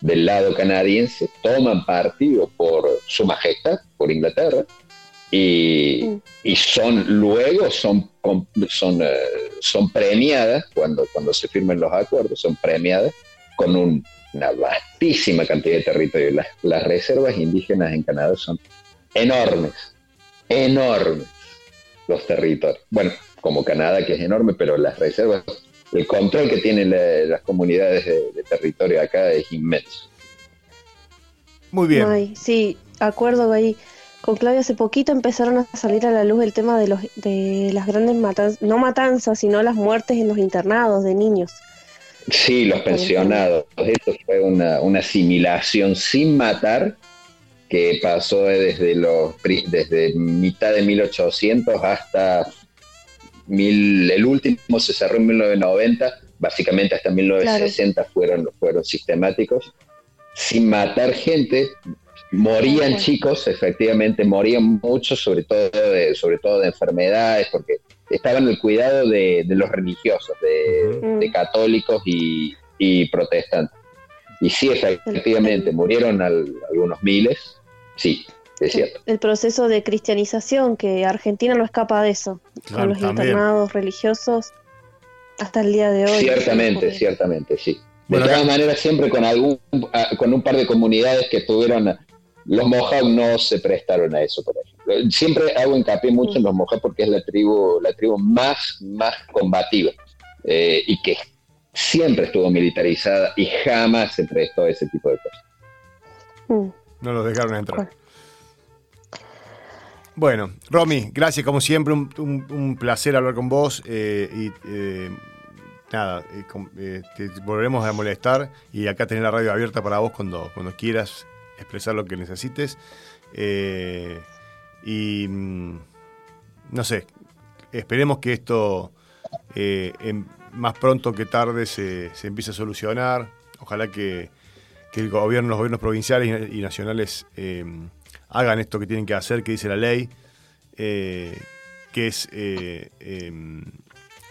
C: del lado canadiense toman partido por su majestad, por Inglaterra, y,
D: Mm.
C: y son luego son, son, eh, son premiadas cuando, cuando se firmen los acuerdos, son premiadas con un- una vastísima cantidad de territorio. Las, las reservas indígenas en Canadá son enormes, enormes los territorios. Bueno, como Canadá que es enorme, pero las reservas, el control que tienen la- las comunidades de, de territorio acá es inmenso.
A: muy bien.
D: Ay, sí, acuerdo ahí. Con Claudia hace poquito empezaron a salir a la luz el tema de los de las grandes matanzas, no matanzas, sino las muertes en los internados de niños.
C: Sí, los pensionados. Esto fue una, una asimilación sin matar que pasó desde, los, desde mitad de 1800 hasta mil, el último se cerró en 1990, básicamente hasta 1960 fueron, fueron sistemáticos, sin matar gente. Morían
D: Ujú.
C: chicos, efectivamente, morían muchos, sobre todo de, sobre todo de enfermedades, porque estaban en el cuidado de, de los religiosos, de, de católicos y, y protestantes. Y sí, efectivamente, murieron al- algunos miles, sí, es cierto.
D: El proceso de cristianización, que Argentina no escapa de eso,
A: Claro,
D: con los
A: también.
D: internados religiosos hasta el día de hoy.
C: Ciertamente, ciertamente, sí. De
A: Bueno,
C: todas maneras, siempre con algún, ah, con un par de comunidades que tuvieron, los Mohawk no se prestaron a eso, por ejemplo. Siempre hago hincapié mucho en los Mohawk porque es la tribu, la tribu más, más combativa eh, y que siempre estuvo militarizada y jamás se prestó a ese tipo de cosas.
A: No los dejaron entrar.
D: Bueno.
A: Bueno, Romy, gracias como siempre, un, un- un placer hablar con vos eh, y eh, nada, eh, te volveremos a molestar y acá tenés la radio abierta para vos cuando, cuando quieras expresar lo que necesites. Y mm, no sé, esperemos que esto en- más pronto que tarde se, se empiece a solucionar. Ojalá que, que el gobierno, los gobiernos provinciales y, nacionales eh, hagan esto que tienen que hacer, que dice la ley, eh, que es eh, eh,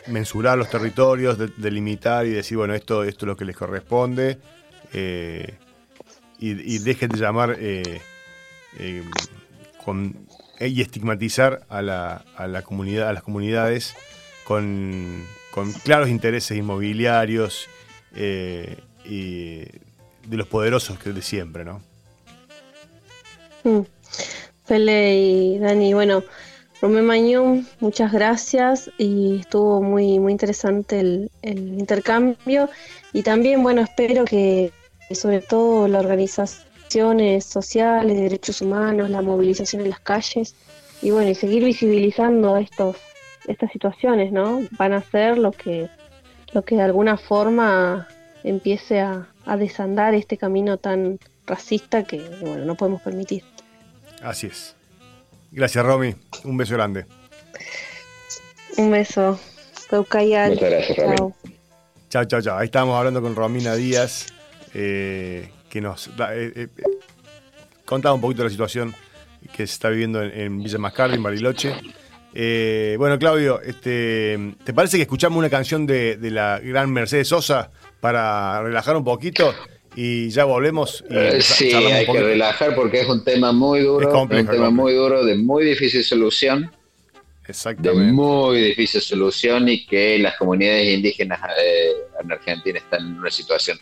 A: mensurar los territorios, de- delimitar y decir, bueno, esto, esto es lo que les corresponde, y, dejen de llamar eh, con, y estigmatizar a, la, a, la comunidad, a las comunidades con, con claros intereses inmobiliarios y de los poderosos que de siempre, ¿no?
D: Mm. Pele y Dani, bueno, Romé Mañón, muchas gracias y estuvo muy, muy interesante el, el intercambio y también, bueno, espero que sobre todo las organizaciones sociales, de derechos humanos, la movilización en las calles y bueno, y seguir visibilizando estos, estas situaciones, ¿no? Van a ser lo que, lo que de alguna forma empiece a, a desandar este camino tan racista que, bueno, no podemos permitir.
A: Así es. Gracias, Romy. Un beso grande.
D: Un beso.
C: Muchas gracias, Romy.
D: Chao.
A: Chao, chao, chao. Ahí estábamos hablando con Romina Díaz, eh, que nos da- eh, eh, eh, contaba un poquito la situación que se está viviendo en, en Villa Mascardi, en Bariloche. Eh, bueno, Claudio, este, ¿te parece que escuchamos una canción de, de la gran Mercedes Sosa para relajar un poquito y ya volvemos? Y
C: Eh, sí, hay que relajar porque es un tema muy duro,
A: Es complejo,
C: un tema
A: complejo.
C: muy duro, de muy difícil solución, de
A: Exactamente.
C: muy difícil solución y que las comunidades indígenas eh, en Argentina están en una situación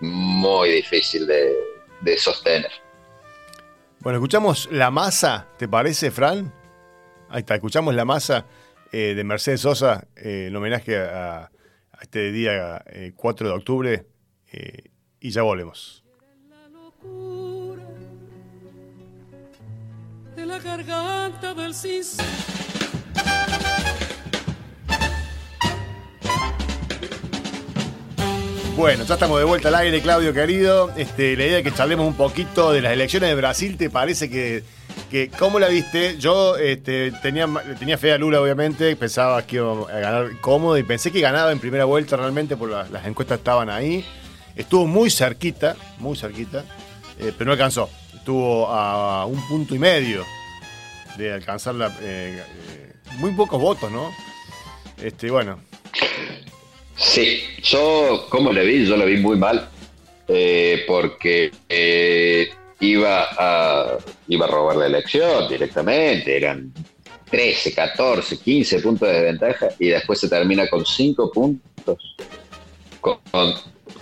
C: muy difícil de, de sostener.
A: Bueno, escuchamos La Masa, ¿te parece, Fran? Ahí está, escuchamos La Masa eh, de Mercedes Sosa eh, en homenaje a este día eh, 4 de octubre eh, y ya volvemos.
E: locura de la garganta del cincel.
A: Bueno, ya estamos de vuelta al aire, Claudio querido. Este, la idea es que charlemos un poquito de las elecciones de Brasil. ¿Te parece que, que cómo la viste? Yo este, tenía, tenía fe a Lula, obviamente. Pensaba que iba a ganar cómodo y pensé que ganaba en primera vuelta realmente, porque las, encuestas estaban ahí. Estuvo muy cerquita, muy cerquita, eh, pero no alcanzó. Estuvo a un punto y medio de alcanzar la, eh, eh, muy pocos votos, ¿no? Este, bueno,
C: Sí, yo, ¿cómo le vi? Yo lo vi muy mal, porque iba, a, iba a robar la elección directamente, eran 13, 14, 15 puntos de ventaja y después se termina con 5 puntos, con, con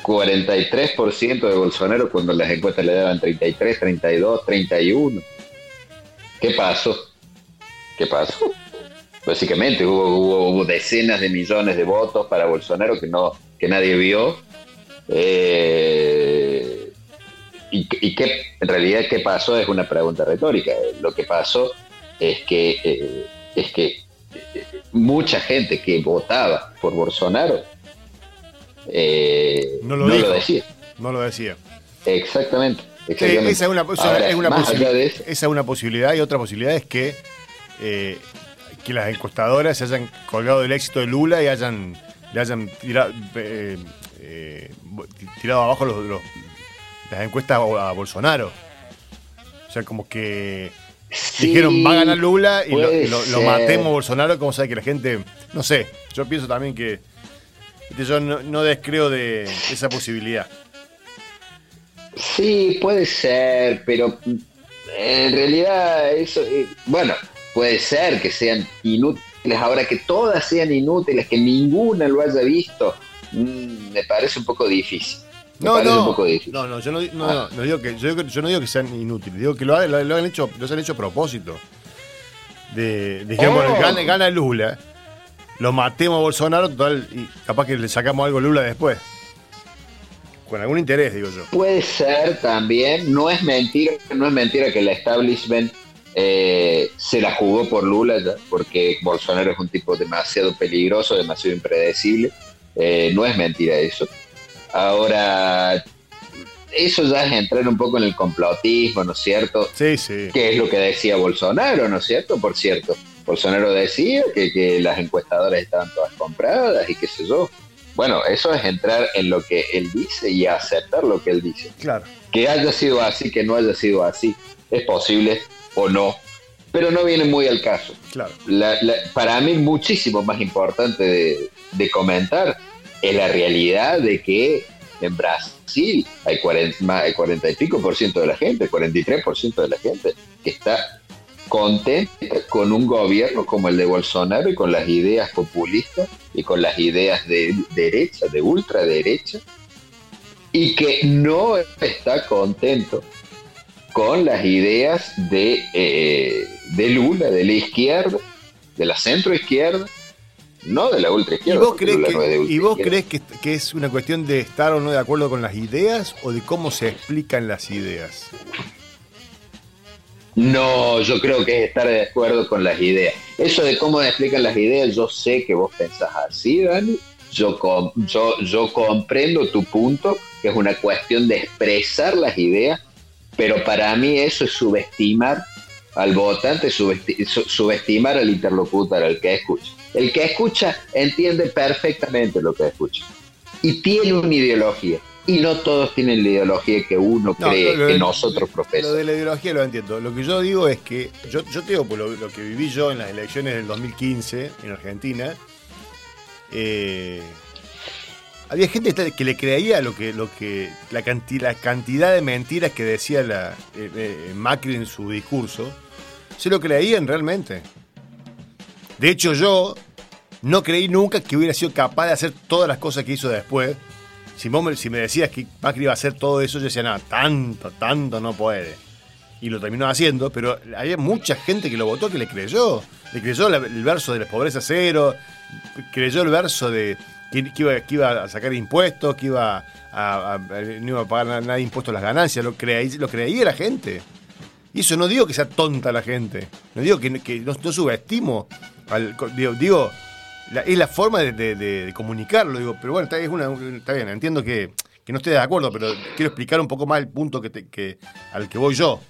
C: 43% de Bolsonaro cuando las encuestas le daban 33, 32, 31. ¿Qué pasó? ¿Qué pasó? Básicamente hubo, hubo, hubo decenas de millones de votos para Bolsonaro que no que nadie vio. Eh, y, y qué, en realidad qué pasó es una pregunta retórica. Lo que pasó es que eh, es que eh, mucha gente que votaba por Bolsonaro eh,
A: No lo dijo.
C: decía.
A: no lo decía.
C: Exactamente. Exactamente.
A: esa es una, esa
C: Ahora,
A: es una esa es posibilidad y otra posibilidad es que, eh, que las encuestadoras se hayan colgado del éxito de Lula y hayan, le hayan tirado, tirado abajo los, los- las encuestas a, Bolsonaro. O sea, como que
C: sí,
A: dijeron va a ganar Lula y lo, matemos a Bolsonaro, como sabe que la gente, no sé, yo pienso también que yo no, no descreo de esa posibilidad.
C: Sí, puede ser, pero en realidad eso, eh, bueno, puede ser que sean inútiles, ahora que todas sean inútiles, que ninguna lo haya visto, mm, me parece un poco difícil.
A: No, no, no, no, yo no, no, no, no digo que, yo, no digo que sean inútiles, digo que lo, ha- lo, lo han hecho, los han hecho a propósito. De, dijeron,
C: Oh.
A: bueno, gana, gana Lula, lo matemos a Bolsonaro, total, y capaz que le sacamos algo a Lula después. Con algún interés, digo yo.
C: Puede ser también, no es mentira, no es mentira que el establishment eh, se la jugó por Lula, ya, porque Bolsonaro es un tipo demasiado peligroso, demasiado impredecible. Eh, no es mentira eso. Ahora, eso ya es entrar un poco en el complotismo, ¿no es cierto?
A: Sí, sí.
C: que es lo que decía Bolsonaro, ¿no es cierto? Por cierto, Bolsonaro decía que, que las encuestadoras estaban todas compradas y qué sé yo. Bueno, eso es entrar en lo que él dice y aceptar lo que él dice.
A: Claro.
C: Que haya sido así, que no haya sido así, es posible o no, pero no viene muy al caso.
A: Claro.
C: La- la- para mí muchísimo más importante de, de comentar es la realidad de que en Brasil hay 40, más- hay 40 y pico por ciento de la gente, 43 por ciento de la gente que está contenta con un gobierno como el de Bolsonaro y con las ideas populistas y con las ideas de derecha, de ultraderecha, y que no está contento con las ideas de, eh, de Lula, de la izquierda, de la centro izquierda, no de la ultra
A: ¿Y
C: izquierda.
A: vos
C: porque
A: crees,
C: no
A: que, ¿y vos crees que, que es una cuestión de estar o no de acuerdo con las ideas o de cómo se explican las ideas?
C: No, yo creo que es estar de acuerdo con las ideas. Eso de cómo explican las ideas, yo sé que vos pensás así, Dani. Yo, com- yo, yo comprendo tu punto, que es una cuestión de expresar las ideas, pero para mí eso es subestimar al votante subesti- su- subestimar al interlocutor, al que escucha. El que escucha entiende perfectamente lo que escucha. Y tiene una ideología. Y no todos tienen la ideología que uno
A: No,
C: cree,
A: lo- lo-
C: que nosotros
A: Lo
C: profesamos.
A: de la ideología lo entiendo. Lo que yo digo es que yo, yo te digo, por lo, lo que viví yo en las elecciones del 2015 en Argentina, eh, había gente que le creía lo que, lo que la, canti- la cantidad de mentiras que decía la, eh, eh, Macri en su discurso, se lo creían realmente. De hecho, yo no creí nunca que hubiera sido capaz de hacer todas las cosas que hizo después. Si, vos me, decías que Macri iba a hacer todo eso, yo decía, nada, tanto, tanto no puede. Y lo terminó haciendo, pero había mucha gente que lo votó que le creyó. Le creyó el verso de la pobreza cero, creyó el verso de que, iba, que a sacar impuestos, que iba a, a- a- no iba a pagar na- nada impuestos las ganancias, lo, lo creía la gente. Y eso no digo que sea tonta la gente, no digo que, no subestimo, digo, es la forma de, comunicarlo, digo, pero bueno, está, bien, entiendo que, que no esté de acuerdo, pero quiero explicar un poco más el punto que, al que voy yo.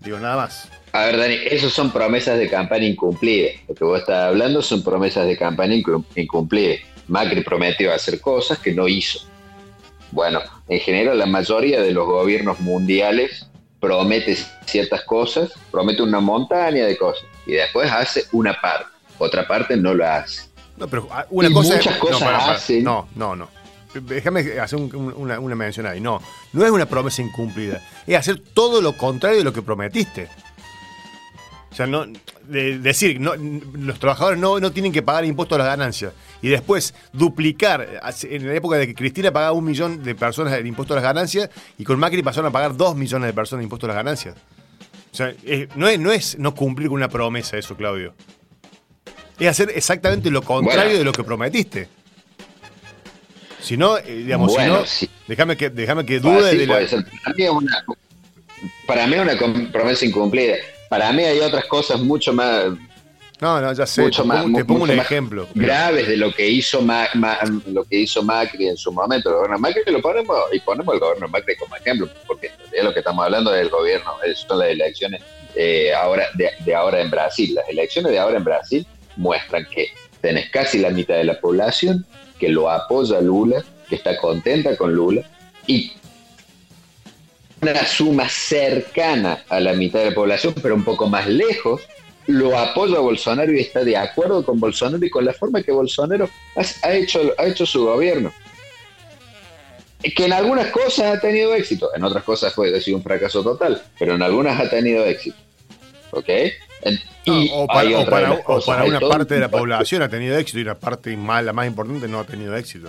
A: Digo, nada más.
C: A ver, Dani, esos son promesas de campaña incumplidas. Lo que vos estás hablando son promesas de campaña incum- incumplidas. Macri prometió hacer cosas que no hizo. Bueno, en general la mayoría de los gobiernos mundiales promete ciertas cosas, promete una montaña de cosas y después hace una parte, otra parte no la hace.
A: No, pero ah, una
C: Y
A: cosa
C: muchas
A: no,
C: cosas
A: pará.
C: hacen.
A: No, no, no. Déjame hacer un- un- una, una mención ahí. No, no es una promesa incumplida. Es hacer todo lo contrario de lo que prometiste. O sea, no, de- decir, no, los trabajadores no, no tienen que pagar impuestos a las ganancias. Y después duplicar. En la época de que Cristina pagaba un millón de personas el impuesto a las ganancias y con Macri pasaron a pagar dos millones de personas de impuestos a las ganancias. O sea, es- no, es, no es no cumplir con una promesa eso, Claudio. Es hacer exactamente lo contrario
C: Bueno.
A: de lo que prometiste. Si no, eh, digamos,
C: Bueno,
A: si no,
C: sí.
A: déjame que, déjame que dude de la.
C: Para mí es una, para mí una promesa incumplida. Para mí hay otras cosas mucho más
A: No, no, ya sé.
C: mucho
A: te
C: más,
A: pongo, te pongo
C: mucho
A: un ejemplo.
C: graves de lo que hizo Ma- Ma- lo que hizo Macri en su momento. El gobierno Macri lo ponemos y ponemos el gobierno Macri como ejemplo, porque es lo que estamos hablando del gobierno, son las elecciones eh, ahora de, de ahora en Brasil. Las elecciones de ahora en Brasil muestran que tenés casi la mitad de la población que lo apoya a Lula, que está contenta con Lula, y una suma cercana a la mitad de la población, pero un poco más lejos, lo apoya a Bolsonaro y está de acuerdo con Bolsonaro y con la forma que Bolsonaro ha, hecho, ha hecho su gobierno. Que en algunas cosas ha tenido éxito, en otras cosas fue ha sido un fracaso total, pero en algunas ha tenido éxito. ¿Ok? Y
A: o para, o o una
C: todo
A: parte de la población ha tenido éxito y una parte más, la más importante no ha tenido éxito.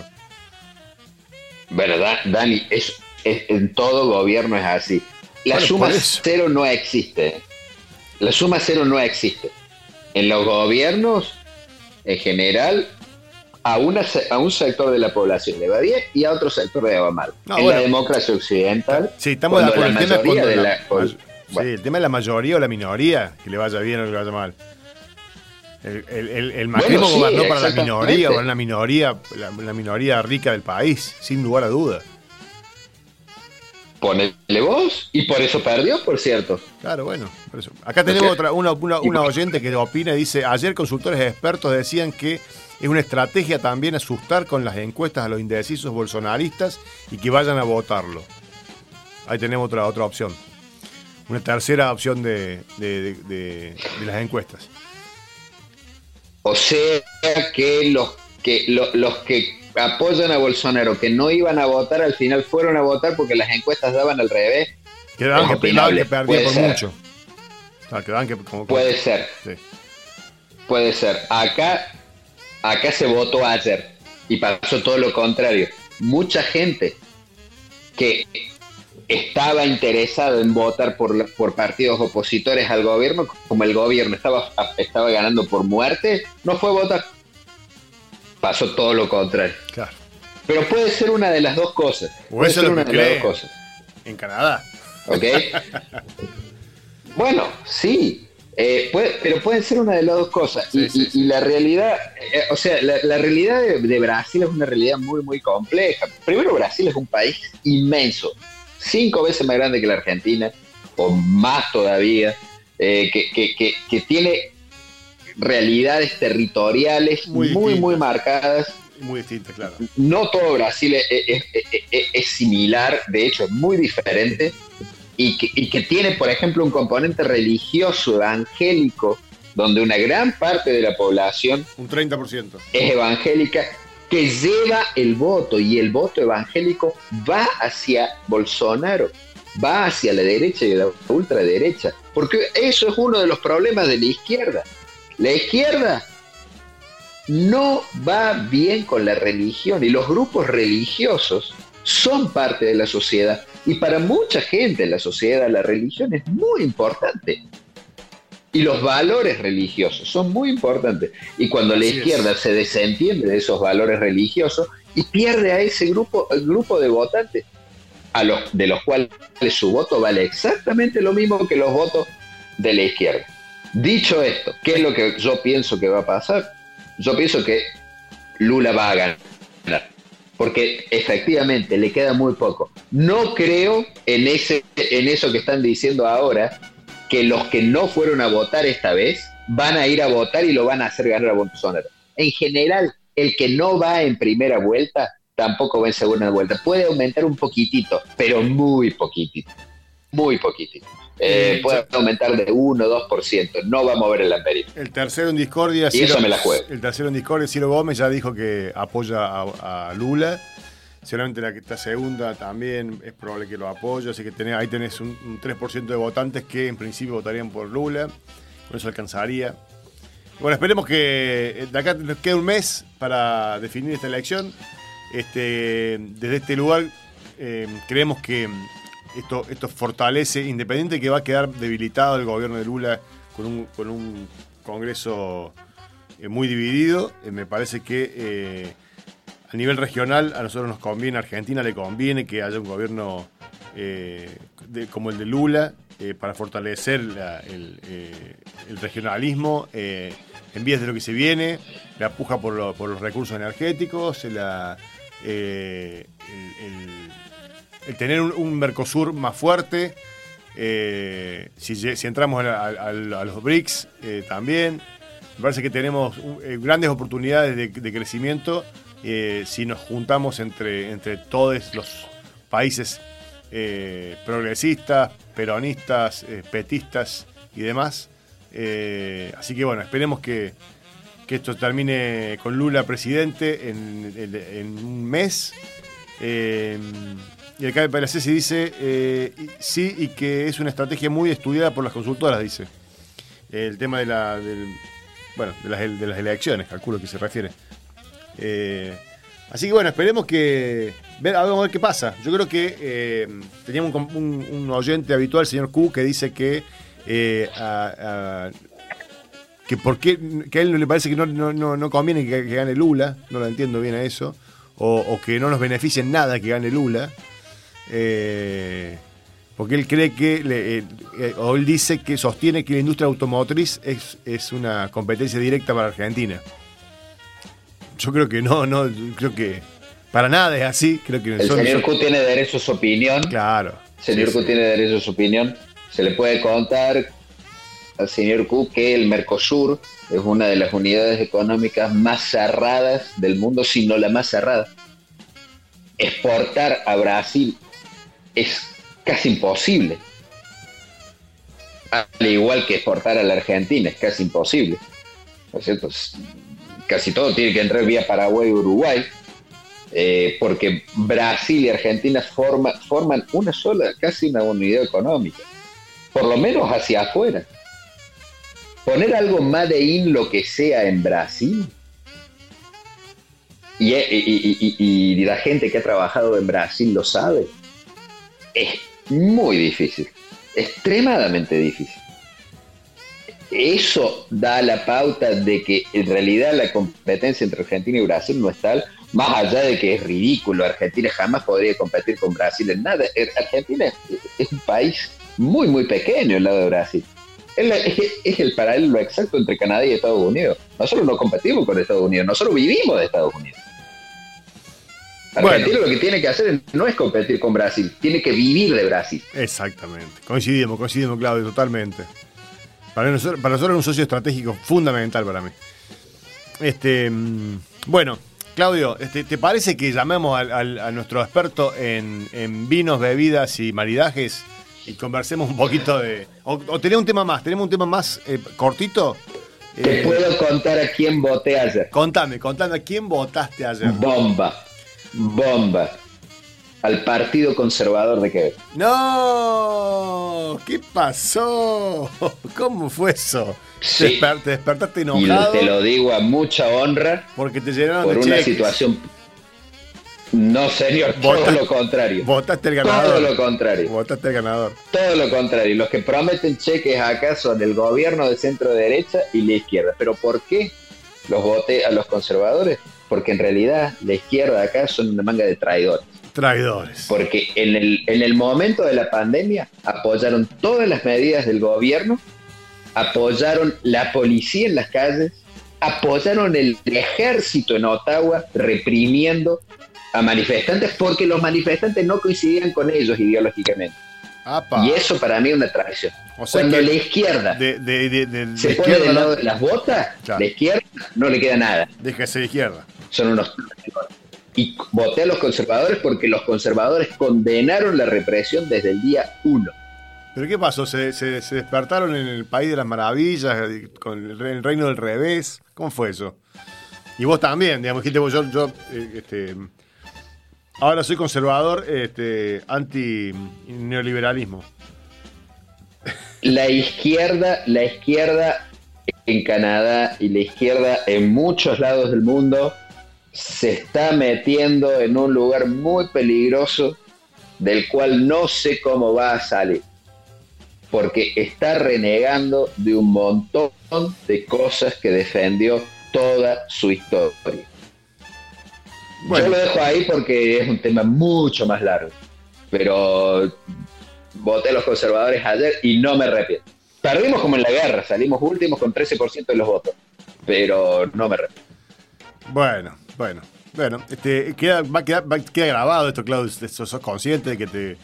C: Da- Dani, es, es- en todo gobierno es así. La
A: Bueno,
C: suma cero no existe. La suma cero no existe. En los gobiernos, en general, a, una, a un sector de la población le va bien y a otro sector le va mal.
A: No,
C: en
A: bueno.
C: la democracia occidental,
A: Sí, estamos
C: cuando la mayoría de
A: la-
C: la-
A: sí, el tema es la mayoría o la minoría, que le vaya bien o que le vaya mal. El, el, el, el macrismo
C: Bueno, sí,
A: gobernó para la minoría, para la minoría, la, la minoría rica del país, sin lugar a dudas.
C: ponele vos y por eso perdió, por cierto.
A: Claro, bueno, por eso. Acá tenemos otra, una, una, una oyente que opina y dice, ayer consultores expertos decían que es una estrategia también asustar con las encuestas a los indecisos bolsonaristas y que vayan a votarlo. Ahí tenemos otra, otra opción. Una tercera opción de, de- de- las encuestas.
C: O sea que los que lo- los que apoyan a Bolsonaro, que no iban a votar, al final fueron a votar porque las encuestas daban al revés.
A: Quedaban que, que perdía por
C: ser.
A: mucho. Quedaban que como,
C: Puede ser,
A: sí.
C: puede ser. Acá, acá se votó ayer y pasó todo lo contrario. Mucha gente que estaba interesada en votar por, por partidos opositores al gobierno, como el gobierno estaba, estaba ganando por muerte, no fue votar. Pasó todo lo contrario.
A: Claro.
C: Pero puede ser una de las dos cosas.
A: O
C: Puede
A: eso
C: ser
A: lo
C: una
A: que
C: de las dos cosas.
A: En Canadá.
C: ¿Ok? bueno, sí. eh, puede- pero pueden ser una de las dos cosas.
A: Sí,
C: y,
A: sí,
C: y-
A: sí.
C: y la realidad, eh, o sea, la, la realidad de, de Brasil es una realidad muy, muy compleja. Primero, Brasil es un país inmenso, cinco veces más grande que la Argentina, o más todavía. eh, que, que- que- que tiene realidades territoriales
A: Muy
C: muy, muy,
A: distintas.
C: marcadas.
A: Muy distinta, claro.
C: No todo Brasil es, es- es- es- es similar, de hecho es muy diferente, y que, y que tiene, por ejemplo, un componente religioso, evangélico, donde una gran parte de la población
A: Un 30%.
C: es evangélica, que lleva el voto y el voto evangélico va hacia Bolsonaro, va hacia la derecha y la ultraderecha, porque eso es uno de los problemas de la izquierda. La izquierda no va bien con la religión y los grupos religiosos son parte de la sociedad y para mucha gente en la sociedad la religión es muy importante. Y los valores religiosos son muy importantes. Y cuando la
A: es.
C: izquierda se desentiende de esos valores religiosos y pierde a ese grupo, el grupo de votantes, a los, de los cuales su voto vale exactamente lo mismo que los votos de la izquierda. Dicho esto, ¿qué es lo que yo pienso que va a pasar? Yo pienso que Lula va a ganar. Porque efectivamente le queda muy poco. No creo en, ese, en eso que están diciendo ahora, que los que no fueron a votar esta vez van a ir a votar y lo van a hacer ganar a Bolsonaro. En general, el que no va en primera vuelta tampoco va en segunda vuelta. Puede aumentar un poquitito, pero muy poquitito. Muy poquitito. Eh, puede aumentar de 1 o 2%. No va a mover el amperímetro.
A: El tercero en discordia,
C: Y eso me la juego.
A: El tercero en discordia, Ciro Gómez ya dijo que apoya a, a Lula. Seguramente la, la segunda también es probable que lo apoye, así que ahí tenés un, un 3% de votantes que en principio votarían por Lula. Con eso alcanzaría. Bueno, esperemos que eh, de acá nos queda un mes para definir esta elección. Este, desde este lugar eh, creemos que esto, esto fortalece, independiente que va a quedar debilitado el gobierno de Lula con un, con un Congreso eh, muy dividido, me parece que a nivel regional a nosotros nos conviene, a Argentina le conviene que haya un gobierno eh, como el de Lula eh, para fortalecer eh, el regionalismo en vías de lo que se viene, la puja por, lo- por los recursos energéticos, el, tener un, Mercosur más fuerte, si, entramos a, a- a- los BRICS también, me parece que tenemos grandes oportunidades de, de crecimiento eh, si nos juntamos entre, entre todos los países eh, progresistas, peronistas, eh, petistas y demás. Eh, así que bueno, esperemos que, que esto termine con Lula presidente en, en- en un mes. Eh, y acá el PLC dice sí y que es una estrategia muy estudiada por las consultoras, dice. El tema de, la, del- bueno, de, las, de las elecciones, calculo que se refiere. Eh, así que bueno, esperemos que. Ver, a ver, qué pasa. Yo creo que eh, teníamos un, un- un oyente habitual, el señor Q, que dice que. eh, que por qué, que a él no le parece que no, no, no, conviene que, gane Lula, no lo entiendo bien a eso, o, o que no nos beneficie en nada que gane Lula, eh, porque él cree que, le- eh, eh, o él dice que sostiene que la industria automotriz es, es una competencia directa para Argentina. Yo creo que no, no, creo que para nada es así, creo que
C: El
A: son-
C: señor Q tiene derecho a su opinión.
A: claro.
C: Señor
A: sí,
C: Q
A: sí.
C: tiene derecho a su opinión. Se le puede contar al señor Q que el Mercosur es una de las unidades económicas más cerradas del mundo, si no la más cerrada. Exportar a Brasil es casi imposible. Al igual que exportar a la Argentina, es casi imposible. ¿No es cierto? Casi todo tiene que entrar vía Paraguay y Uruguay eh, porque Brasil y Argentina forma- forman una sola, casi una unidad económica, por lo menos hacia afuera. Poner algo made in lo que sea en Brasil, y- y- y la gente que ha trabajado en Brasil lo sabe, es muy difícil, extremadamente difícil. Eso da la pauta de que en realidad la competencia entre Argentina y Brasil no es tal, más allá de que es ridículo, Argentina jamás podría competir con Brasil en nada. Er- Argentina es, es un país muy, muy pequeño al lado de Brasil. Es, la- es- es el paralelo exacto entre Canadá y Estados Unidos. Nosotros no competimos con Estados Unidos, nosotros vivimos de Estados Unidos. Argentina
A: Bueno.
C: lo que tiene que hacer no es competir con Brasil, tiene que vivir de Brasil.
A: Exactamente. Coincidimos, coincidimos, Claudio, totalmente. Para nosotros, para nosotros es un socio estratégico fundamental para mí. Este, mm, bueno, Claudio, este, ¿te parece que llamemos al- al- a nuestro experto en, en vinos, bebidas y maridajes y conversemos un poquito de... O, o tenés un tema más, tenemos un tema más eh, cortito.
C: Te
A: Eh,
C: puedo contar a quién voté ayer.
A: Contame, contame, ¿a quién votaste ayer?
C: Bomba. Bomba. Al Partido Conservador de Quebec.
A: ¡No! ¿Qué pasó? ¿Cómo fue eso?
C: Sí.
A: Te, desper- te despertaste
C: Y
A: enojado
C: te lo digo a mucha honra
A: porque te llenaron
C: por
A: de
C: una
A: cheques.
C: situación. No, señor, todo
A: Vota-
C: lo contrario.
A: Votaste el
C: Todo
A: ganador.
C: lo contrario.
A: Votaste el ganador.
C: Todo lo contrario. Los que prometen cheques acá son el gobierno de centro derecha y la izquierda. ¿Pero por qué los voté a los conservadores? Porque en realidad la izquierda acá son una manga de traidores.
A: Traidores.
C: Porque en el, en el momento de la pandemia apoyaron todas las medidas del gobierno, apoyaron la policía en las calles, apoyaron el ejército en Ottawa reprimiendo a manifestantes porque los manifestantes no coincidían con ellos ideológicamente.
A: Apa.
C: Y eso para mí es una traición.
A: O sea
C: Cuando la izquierda
A: de, de, de, de- de
C: se pone del lado de las botas,
A: Claro.
C: la izquierda no le queda nada.
A: deja de izquierda.
C: Son unos y voté a los conservadores porque los conservadores condenaron la represión desde el día uno.
A: ¿Pero qué pasó? ¿Se, se, se despertaron en el país de las maravillas, eh, con el, re- el reino del revés? ¿Cómo fue eso? Y vos también, digamos, dijiste, yo, yo eh, este, ahora soy conservador, este, anti-neoliberalismo.
C: La izquierda, la izquierda en Canadá y la izquierda en muchos lados del mundo se está metiendo en un lugar muy peligroso del cual no sé cómo va a salir. Porque está renegando de un montón de cosas que defendió toda su historia.
A: Bueno.
C: Yo lo dejo ahí porque es un tema mucho más largo. Pero voté a los conservadores ayer y no me arrepiento. Perdimos como en la guerra, salimos últimos con 13% de los votos. Pero no me arrepiento.
A: Bueno, bueno, bueno, este, queda, va a quedar, va- queda grabado esto, Claudio, sos, sos consciente de que te,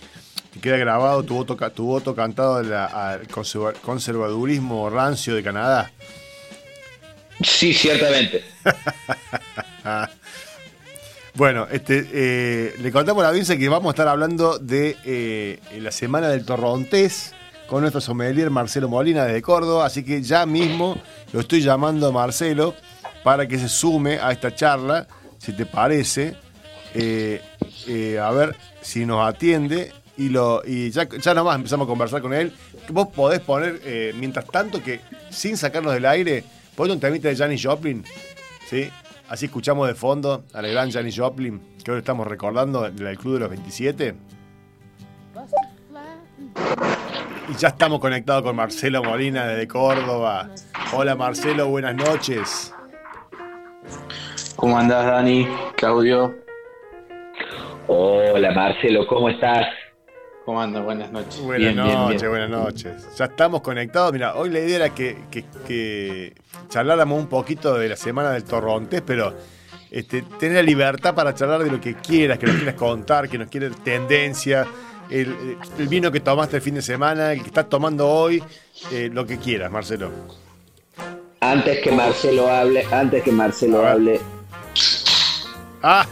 A: te queda grabado tu voto, tu voto cantado al conserva- conservadurismo rancio de Canadá.
C: Sí, ciertamente.
A: Bueno, este, eh, le contamos a la audiencia que vamos a estar hablando de eh, la semana del torrontés con nuestro sommelier Marcelo Molina desde Córdoba, así que ya mismo lo estoy llamando a Marcelo para que se sume a esta charla, si te parece, eh, eh, a ver si nos atiende y, lo, y ya, ya nomás empezamos a conversar con él. Vos podés poner, eh, mientras tanto que sin sacarnos del aire, ponle un temita de Janis Joplin, ¿sí? Así escuchamos de fondo a la gran Janis Joplin, que hoy estamos recordando del Club de los 27. Y ya estamos conectados con Marcelo Molina desde Córdoba. Hola Marcelo, buenas noches.
F: ¿Cómo andás, Dani? Claudio,
C: Hola Marcelo, ¿cómo estás?
F: ¿cómo andas? Buenas noches.
A: Buenas
F: Bien,
A: noches,
F: bien.
A: buenas noches. Ya estamos conectados. Mira, hoy la idea era que, que- que charláramos un poquito de la semana del torrontés, pero este, tener la libertad para charlar de lo que quieras, que nos quieras contar, que nos quieras tendencia, el, el vino que tomaste el fin de semana, el que estás tomando hoy, eh, lo que quieras, Marcelo.
C: Antes que Marcelo hable, antes que Marcelo hable,
A: Ah,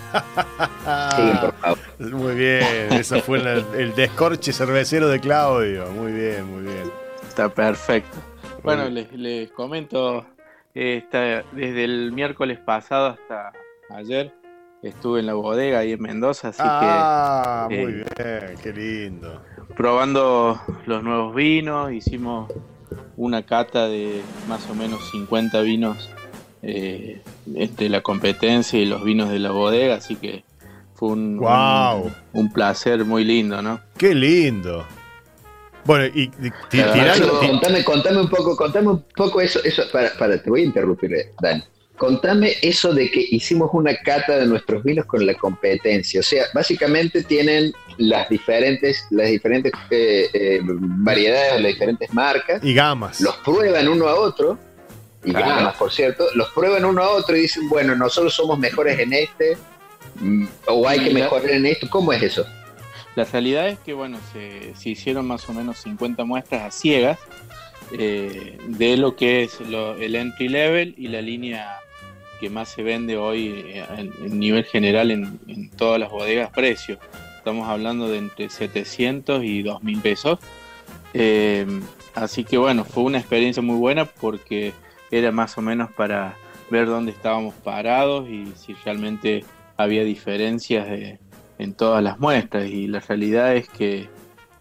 C: por favor.
A: muy bien, eso fue el, el descorche cervecero de Claudio. Muy bien, muy bien.
F: Está perfecto. Bueno, les, les comento, eh, está- desde el miércoles pasado hasta ayer estuve en la bodega ahí en Mendoza, así
A: Ah,
F: que,
A: muy
F: eh,
A: bien, qué lindo.
F: probando los nuevos vinos, hicimos una cata de más o menos 50 vinos eh, entre la competencia y los vinos de la bodega, así que fue un,
A: Guau.
F: un, un placer muy lindo, ¿no?
A: Qué lindo. Bueno, y, y
F: Pero,
A: tirando-
C: contame, contame un poco, contame un poco eso, eso, para, para, te voy a interrumpir, eh, Dani. Contame eso de que hicimos una cata de nuestros vinos con la competencia. O sea, básicamente tienen las diferentes, las diferentes eh, eh, variedades, las diferentes marcas,
A: y gamas.
C: los prueban uno a otro, y
F: Claro.
C: gamas, por cierto, los prueban uno a otro y dicen, bueno, nosotros somos mejores en este, mm, o hay que mejorar en esto. ¿Cómo es eso?
F: La realidad es que, bueno, se, se hicieron más o menos 50 muestras a ciegas eh, de lo que es lo- el entry level y la línea que más se vende hoy eh, en, en nivel general en, en todas las bodegas precio. Estamos hablando de entre 700 y 2000 pesos. Eh, así que bueno, fue una experiencia muy buena porque era más o menos para ver dónde estábamos parados y si realmente había diferencias de- en todas las muestras. Y la realidad es que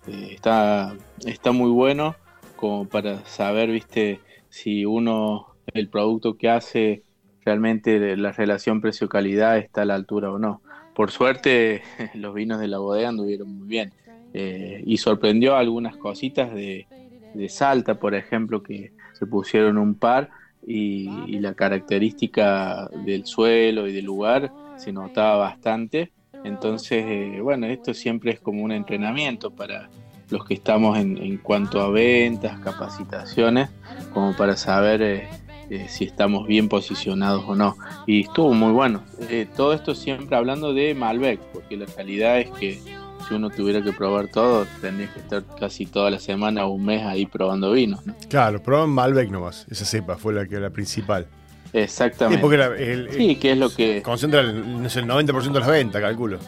F: eh, está, está muy bueno como para saber, viste, si uno, el producto que hace, realmente la relación precio-calidad está a la altura o no. Por suerte, los vinos de la bodega anduvieron muy bien. Eh, y sorprendió algunas cositas de, de Salta, por ejemplo, que se pusieron un par y, y la característica del suelo y del lugar se notaba bastante. Entonces, eh, bueno, esto siempre es como un entrenamiento para los que estamos en, en cuanto a ventas, capacitaciones, como para saber eh, eh, si estamos bien posicionados o no. Y estuvo muy bueno. Todo esto siempre hablando de Malbec, porque la realidad es que si uno tuviera que probar todo, tendría que estar casi toda la semana o un mes ahí probando vinos. ¿no?
A: Claro, probaban Malbec nomás. Esa cepa fue la que la principal. Sí,
F: Exactamente.
A: porque la- el- el-
F: Sí, que es lo que...
A: concentra el, sé, el 90% de las ventas, calculo.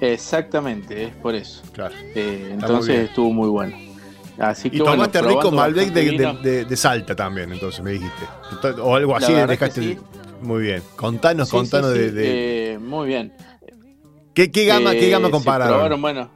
F: Exactamente, es por eso.
A: Claro.
F: Eh, entonces estuvo muy bueno. Así que
A: Y
F: bueno,
A: tomaste rico
F: probando
A: Malbec de, de-
F: vino.
A: de- de Salta también, entonces me dijiste. O algo así, dejaste.
F: sí.
A: Muy bien. Contanos,
F: Sí,
A: contanos de-
F: eh, muy bien.
A: ¿Qué, qué gama, qué
F: Eh,
A: gama
F: se
A: compararon?
F: probaron, bueno,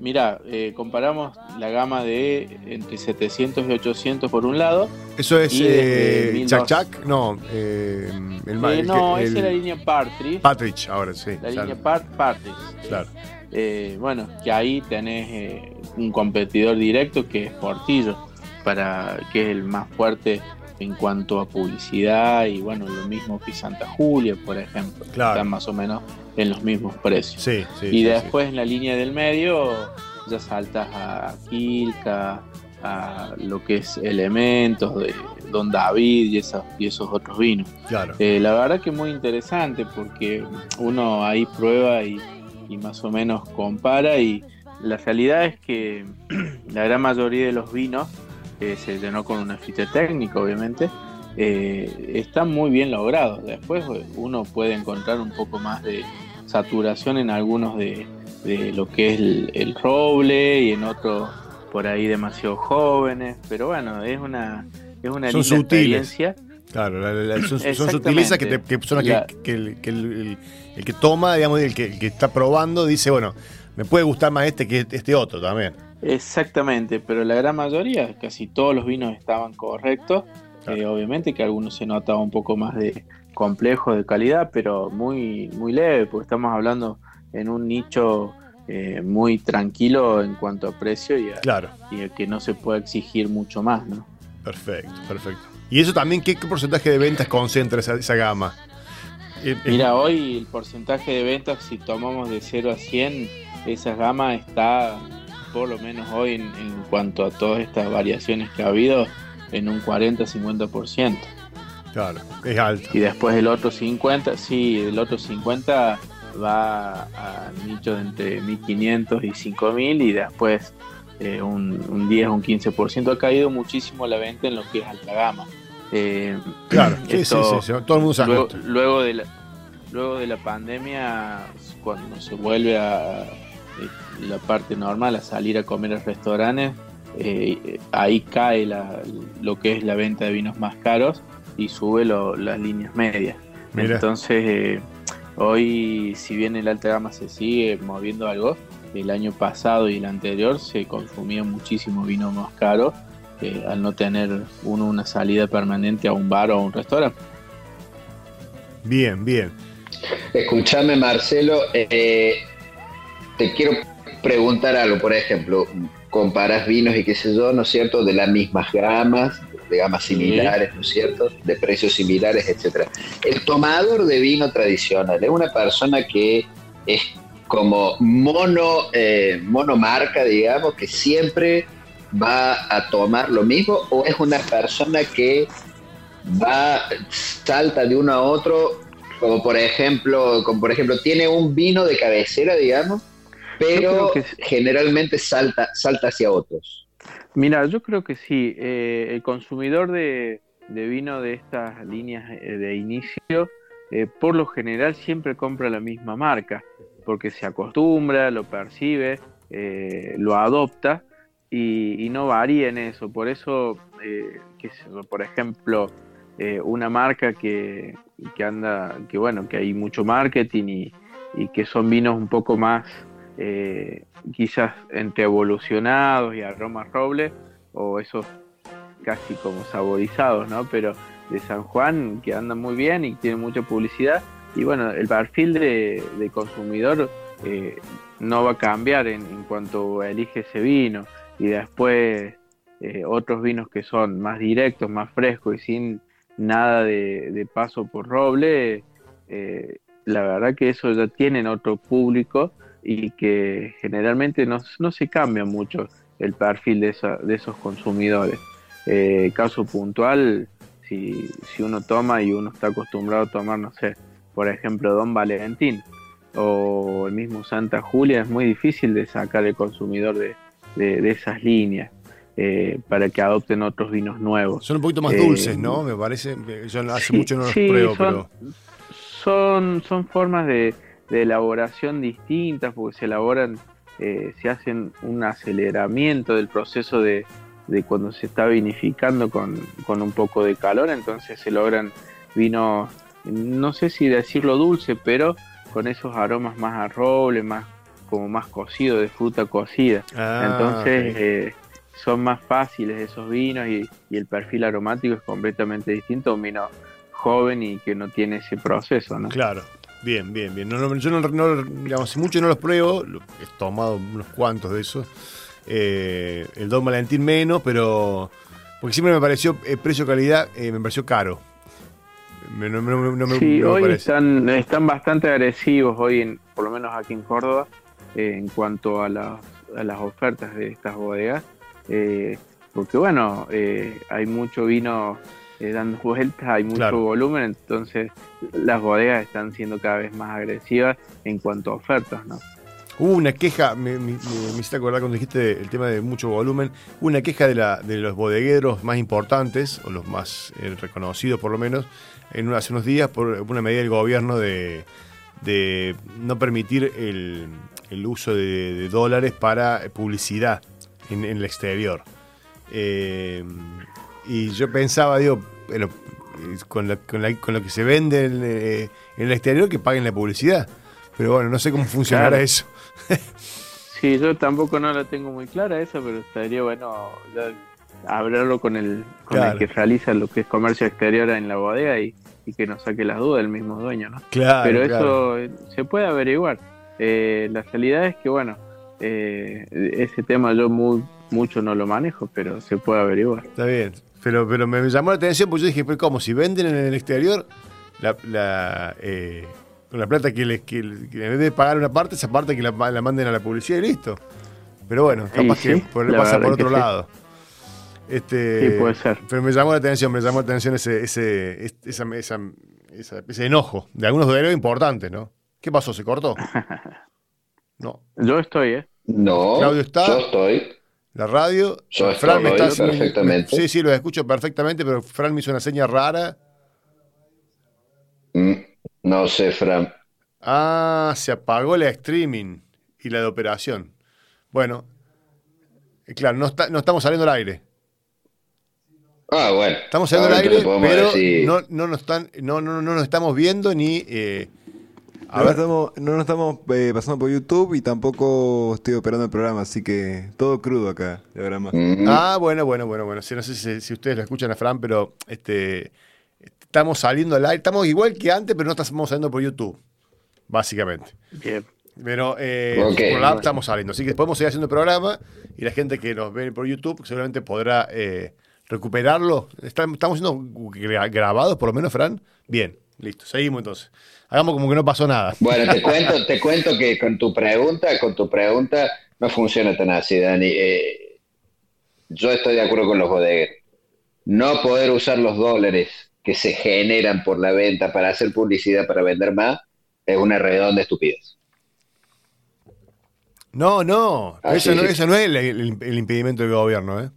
F: mira, eh, comparamos la gama de entre 700 y 800 por un lado.
A: Eso es eh,
F: 1002.
A: Chac Chac, no, eh, el,
F: Eh,
A: el
F: no, esa es la línea Partridge.
A: Partridge, ahora sí.
F: la
A: claro,
F: línea Part Partridge.
A: claro.
F: Eh, bueno, que ahí tenés eh, un competidor directo que es Portillo, para, que es el más fuerte en cuanto a publicidad y bueno, lo mismo que Santa Julia, por ejemplo.
A: Claro.
F: Están más o menos en los mismos precios.
A: Sí, sí.
F: y
A: sí,
F: después en la línea del medio ya saltas a Quilca, a lo que es Elementos de Don David y, esos y esos otros vinos.
A: claro.
F: Eh, la verdad que muy interesante porque uno ahí prueba y, y más o menos compara y la realidad es que la gran mayoría de los vinos eh, se llenó con una ficha técnica obviamente. Eh, están muy bien logrados después eh, uno puede encontrar un poco más de saturación en algunos de, de lo que es el, el roble y en otros por ahí demasiado jóvenes. Pero bueno es una es una
A: Son
F: linda
A: sutiles.
F: experiencia.
A: Claro, la- la- son, son sutilezas que, te- que son las
F: La-
A: que, que el, que el- el- el que toma, digamos, el que, el que está probando, dice, bueno, me puede gustar más este que este otro también.
F: Exactamente, pero la gran mayoría, casi todos los vinos estaban correctos.
A: Claro.
F: Eh, obviamente que algunos se notaba un poco más de complejo de calidad, pero muy, muy leve, porque estamos hablando en un nicho eh, muy tranquilo en cuanto a precio y a,
A: Claro,
F: y a que no se puede exigir mucho más, ¿no?
A: perfecto, perfecto. Y eso también, ¿qué, qué porcentaje de ventas concentra esa, esa gama? Eh, eh,
F: Mira, hoy el porcentaje de ventas, si tomamos de 0 a 100, esa gama está, por lo menos hoy, en, en cuanto a todas estas variaciones que ha habido, en un 40-50%.
A: Claro, es alto.
F: Y después el otro 50, sí, el otro 50 va a nichos de entre 1500 y 5000 y después eh, un, un 10 o un 15%. Ha caído muchísimo la venta en lo que es alta gama. Eh,
A: Claro, sí,
F: esto-
A: sí, sí, todo el mundo sabe
F: luego, luego de la luego de la pandemia cuando se vuelve a la parte normal a salir a comer a restaurantes eh, ahí cae la- lo que es la venta de vinos más caros y sube lo- las líneas medias
A: Mira.
F: entonces eh, hoy si bien el alta gama se sigue moviendo algo el año pasado y el anterior se consumía muchísimo vino más caro eh, al no tener uno una salida permanente a un bar o a un restaurante
A: Bien, bien.
C: Escúchame, Marcelo, eh, te quiero preguntar algo, por ejemplo, comparas vinos y qué sé yo, ¿no es cierto?, de las mismas gamas, de gamas similares, ¿no es cierto?, de precios similares, etcétera. El tomador de vino tradicional es una persona que es como mono, eh, monomarca, digamos, que siempre va a tomar lo mismo, o es una persona que va, salta de uno a otro como por ejemplo, como por ejemplo, tiene un vino de cabecera, digamos, pero
F: que-
C: generalmente salta, salta hacia otros.
F: Mira, yo creo que sí. Eh, el consumidor de, de vino de estas líneas eh, de inicio, eh, por lo general siempre compra la misma marca, porque se acostumbra, lo percibe, eh, lo adopta y, y no varía en eso. Por eso, yo, por ejemplo, una marca que, que anda, que bueno, que hay mucho marketing y, y que son vinos un poco más eh, quizás entre evolucionados y aromas roble o esos casi como saborizados, ¿no? Pero de San Juan que andan muy bien y tienen mucha publicidad y bueno, el perfil de, consumidor eh, no va a cambiar en, cuanto elige ese vino y después eh, otros vinos que son más directos, más frescos y sin nada de, paso por roble, la verdad que eso ya tienen otro público y que generalmente no, no se cambia mucho el perfil de, esa, de esos consumidores. Eh, caso puntual, si, si uno toma y uno está acostumbrado a tomar, no sé, por ejemplo, Don Valentín o el mismo Santa Julia, es muy difícil de sacar el consumidor de, de, de esas líneas eh, para que adopten otros vinos nuevos.
A: Son un poquito más
F: Eh,
A: dulces, ¿no? Me parece. Yo hace
F: Sí,
A: mucho no los
F: sí,
A: pruebo,
F: son,
A: pero.
F: son, son formas de, de elaboración distintas porque se elaboran, eh, se hacen un aceleramiento del proceso de, de cuando se está vinificando con, con un poco de calor, entonces se logran vinos, no sé si decirlo dulce, pero con esos aromas más a roble, más como más cocido, de fruta cocida.
A: Ah,
F: Entonces eh, son más fáciles esos vinos y, y el perfil aromático es completamente distinto a un vino joven y que no tiene ese proceso, ¿no?
A: Claro. Bien, bien, bien. No, no, yo no, no- digamos, hace mucho no los pruebo. He tomado unos cuantos de esos. Eh, el Don Valentín menos, pero. Porque siempre me pareció eh, precio-calidad, eh, me pareció caro. Me- no, me-
F: Sí,
A: me
F: hoy están, están bastante agresivos, hoy en, por lo menos aquí en Córdoba, eh, en cuanto a las, a las ofertas de estas bodegas. eh, porque bueno, eh, hay mucho vino eh, dando vueltas, hay mucho
A: Claro.
F: volumen, entonces las bodegas están siendo cada vez más agresivas en cuanto a ofertas, ¿no?
A: Hubo una queja, me, me- me- hiciste acordar cuando dijiste el tema de mucho volumen, hubo una queja de, la, de los bodegueros más importantes, o los más eh, reconocidos por lo menos, en, hace unos días por una medida del gobierno de, de no permitir el, el uso de, de dólares para publicidad en, en el exterior. Eh, y yo pensaba, digo, eh, con, la- con la- con lo que se vende en, eh, en el exterior, que paguen la publicidad. Pero bueno, no sé cómo funcionará
F: Claro.
A: eso.
F: Sí, yo tampoco no la tengo muy clara esa, pero estaría bueno ya hablarlo con el, con
A: Claro.
F: el que realiza lo que es comercio exterior en la bodega y, y que nos saque las dudas el mismo dueño, ¿no?
A: Claro,
F: pero
A: claro.
F: eso eh, se puede averiguar. Eh, la realidad es que, bueno, eh, ese tema yo muy, mucho no lo manejo, pero se puede averiguar.
A: Está bien. Pero, pero me llamó la atención porque yo dije, pero ¿cómo? Si venden en el exterior, la, la, eh, con la plata que, les, que, que en vez de pagar una parte, esa parte que la, la manden a la publicidad y listo. Pero bueno, capaz
F: Y
A: que
F: sí,
A: por- pasa por otro
F: que sí.
A: lado. Este,
F: Sí, puede ser.
A: Pero me llamó la atención, me llamó la atención ese, ese, esa, esa, esa- ese enojo de algunos bodegueros importantes, ¿no? ¿Qué pasó? ¿Se cortó? No.
F: Yo estoy, ¿eh?
C: No,
A: Claudio está.
C: yo estoy.
A: La radio.
C: Yo
A: Fran me está
C: perfectamente.
A: Sí, sí, lo escucho perfectamente, pero Fran me hizo una seña rara.
C: Mm, No sé, Fran.
A: Ah, se apagó la streaming y la de operación. Bueno, eh, claro, no, está- no estamos saliendo al aire.
C: Ah, bueno.
A: Estamos saliendo al aire, pero
C: decir-
A: no, no, nos están, no, no, no nos estamos viendo ni... eh, a
B: No,
A: ver,
B: estamos, no nos estamos eh, pasando por YouTube y tampoco estoy operando el programa, así que todo crudo acá, de verdad más.
C: Mm,
A: Ah, bueno, bueno, bueno, bueno. Sí, no sé si, si ustedes lo escuchan a Fran, pero este, estamos saliendo al aire. Estamos igual que antes, pero no estamos saliendo por YouTube, básicamente.
F: Bien.
A: Pero eh,
C: Ok.
A: por la app estamos saliendo. Así que podemos seguir haciendo el programa y la gente que nos ve por YouTube seguramente podrá eh, recuperarlo. Estamos siendo gra- grabados, por lo menos, Fran. Bien, listo. Seguimos entonces. Hagamos como que no pasó nada.
C: Bueno, te cuento, te cuento que con tu pregunta, con tu pregunta, no funciona tan así, Dani. Eh, yo estoy de acuerdo con los bodegueros. No poder usar los dólares que se generan por la venta para hacer publicidad para vender más es una redonda estupidez.
A: No, no.
C: Ah,
A: eso,
C: sí,
A: no
C: sí.
A: eso no es el, el- el impedimento del gobierno, ¿eh?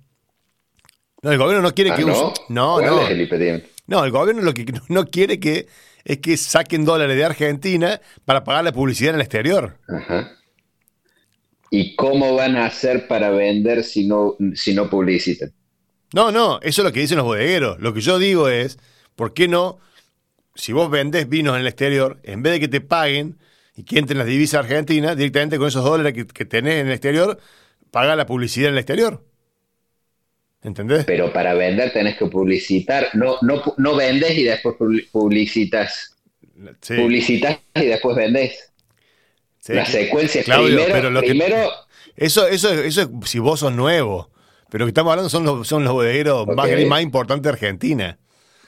A: No, el gobierno no quiere
C: Ah,
A: que
C: ¿no?
A: use- No,
C: ¿Cuál
A: no.
C: es el impedimento?
A: No, el gobierno lo que no quiere que es que saquen dólares de Argentina para pagar la publicidad en el exterior.
C: Ajá. ¿Y cómo van a hacer para vender si no, si no publicitan?
A: No, no, eso es lo que dicen los bodegueros. Lo que yo digo es, ¿por qué no? Si vos vendés vinos en el exterior, en vez de que te paguen y que entren las divisas argentinas, directamente con esos dólares que, que tenés en el exterior, paga la publicidad en el exterior. ¿Entendés?
C: Pero para vender tenés que publicitar. No, no, no vendes y después publi- publicitas.
A: Sí,
C: Publicitas y después vendes.
A: sí.
C: La secuencia es
A: Claudio,
C: primero,
A: pero lo que-
C: primero
A: Eso, eso, eso es si vos sos nuevo. Pero lo que estamos hablando son los, son los bodegueros más,
C: Ok.
A: más importantes de Argentina.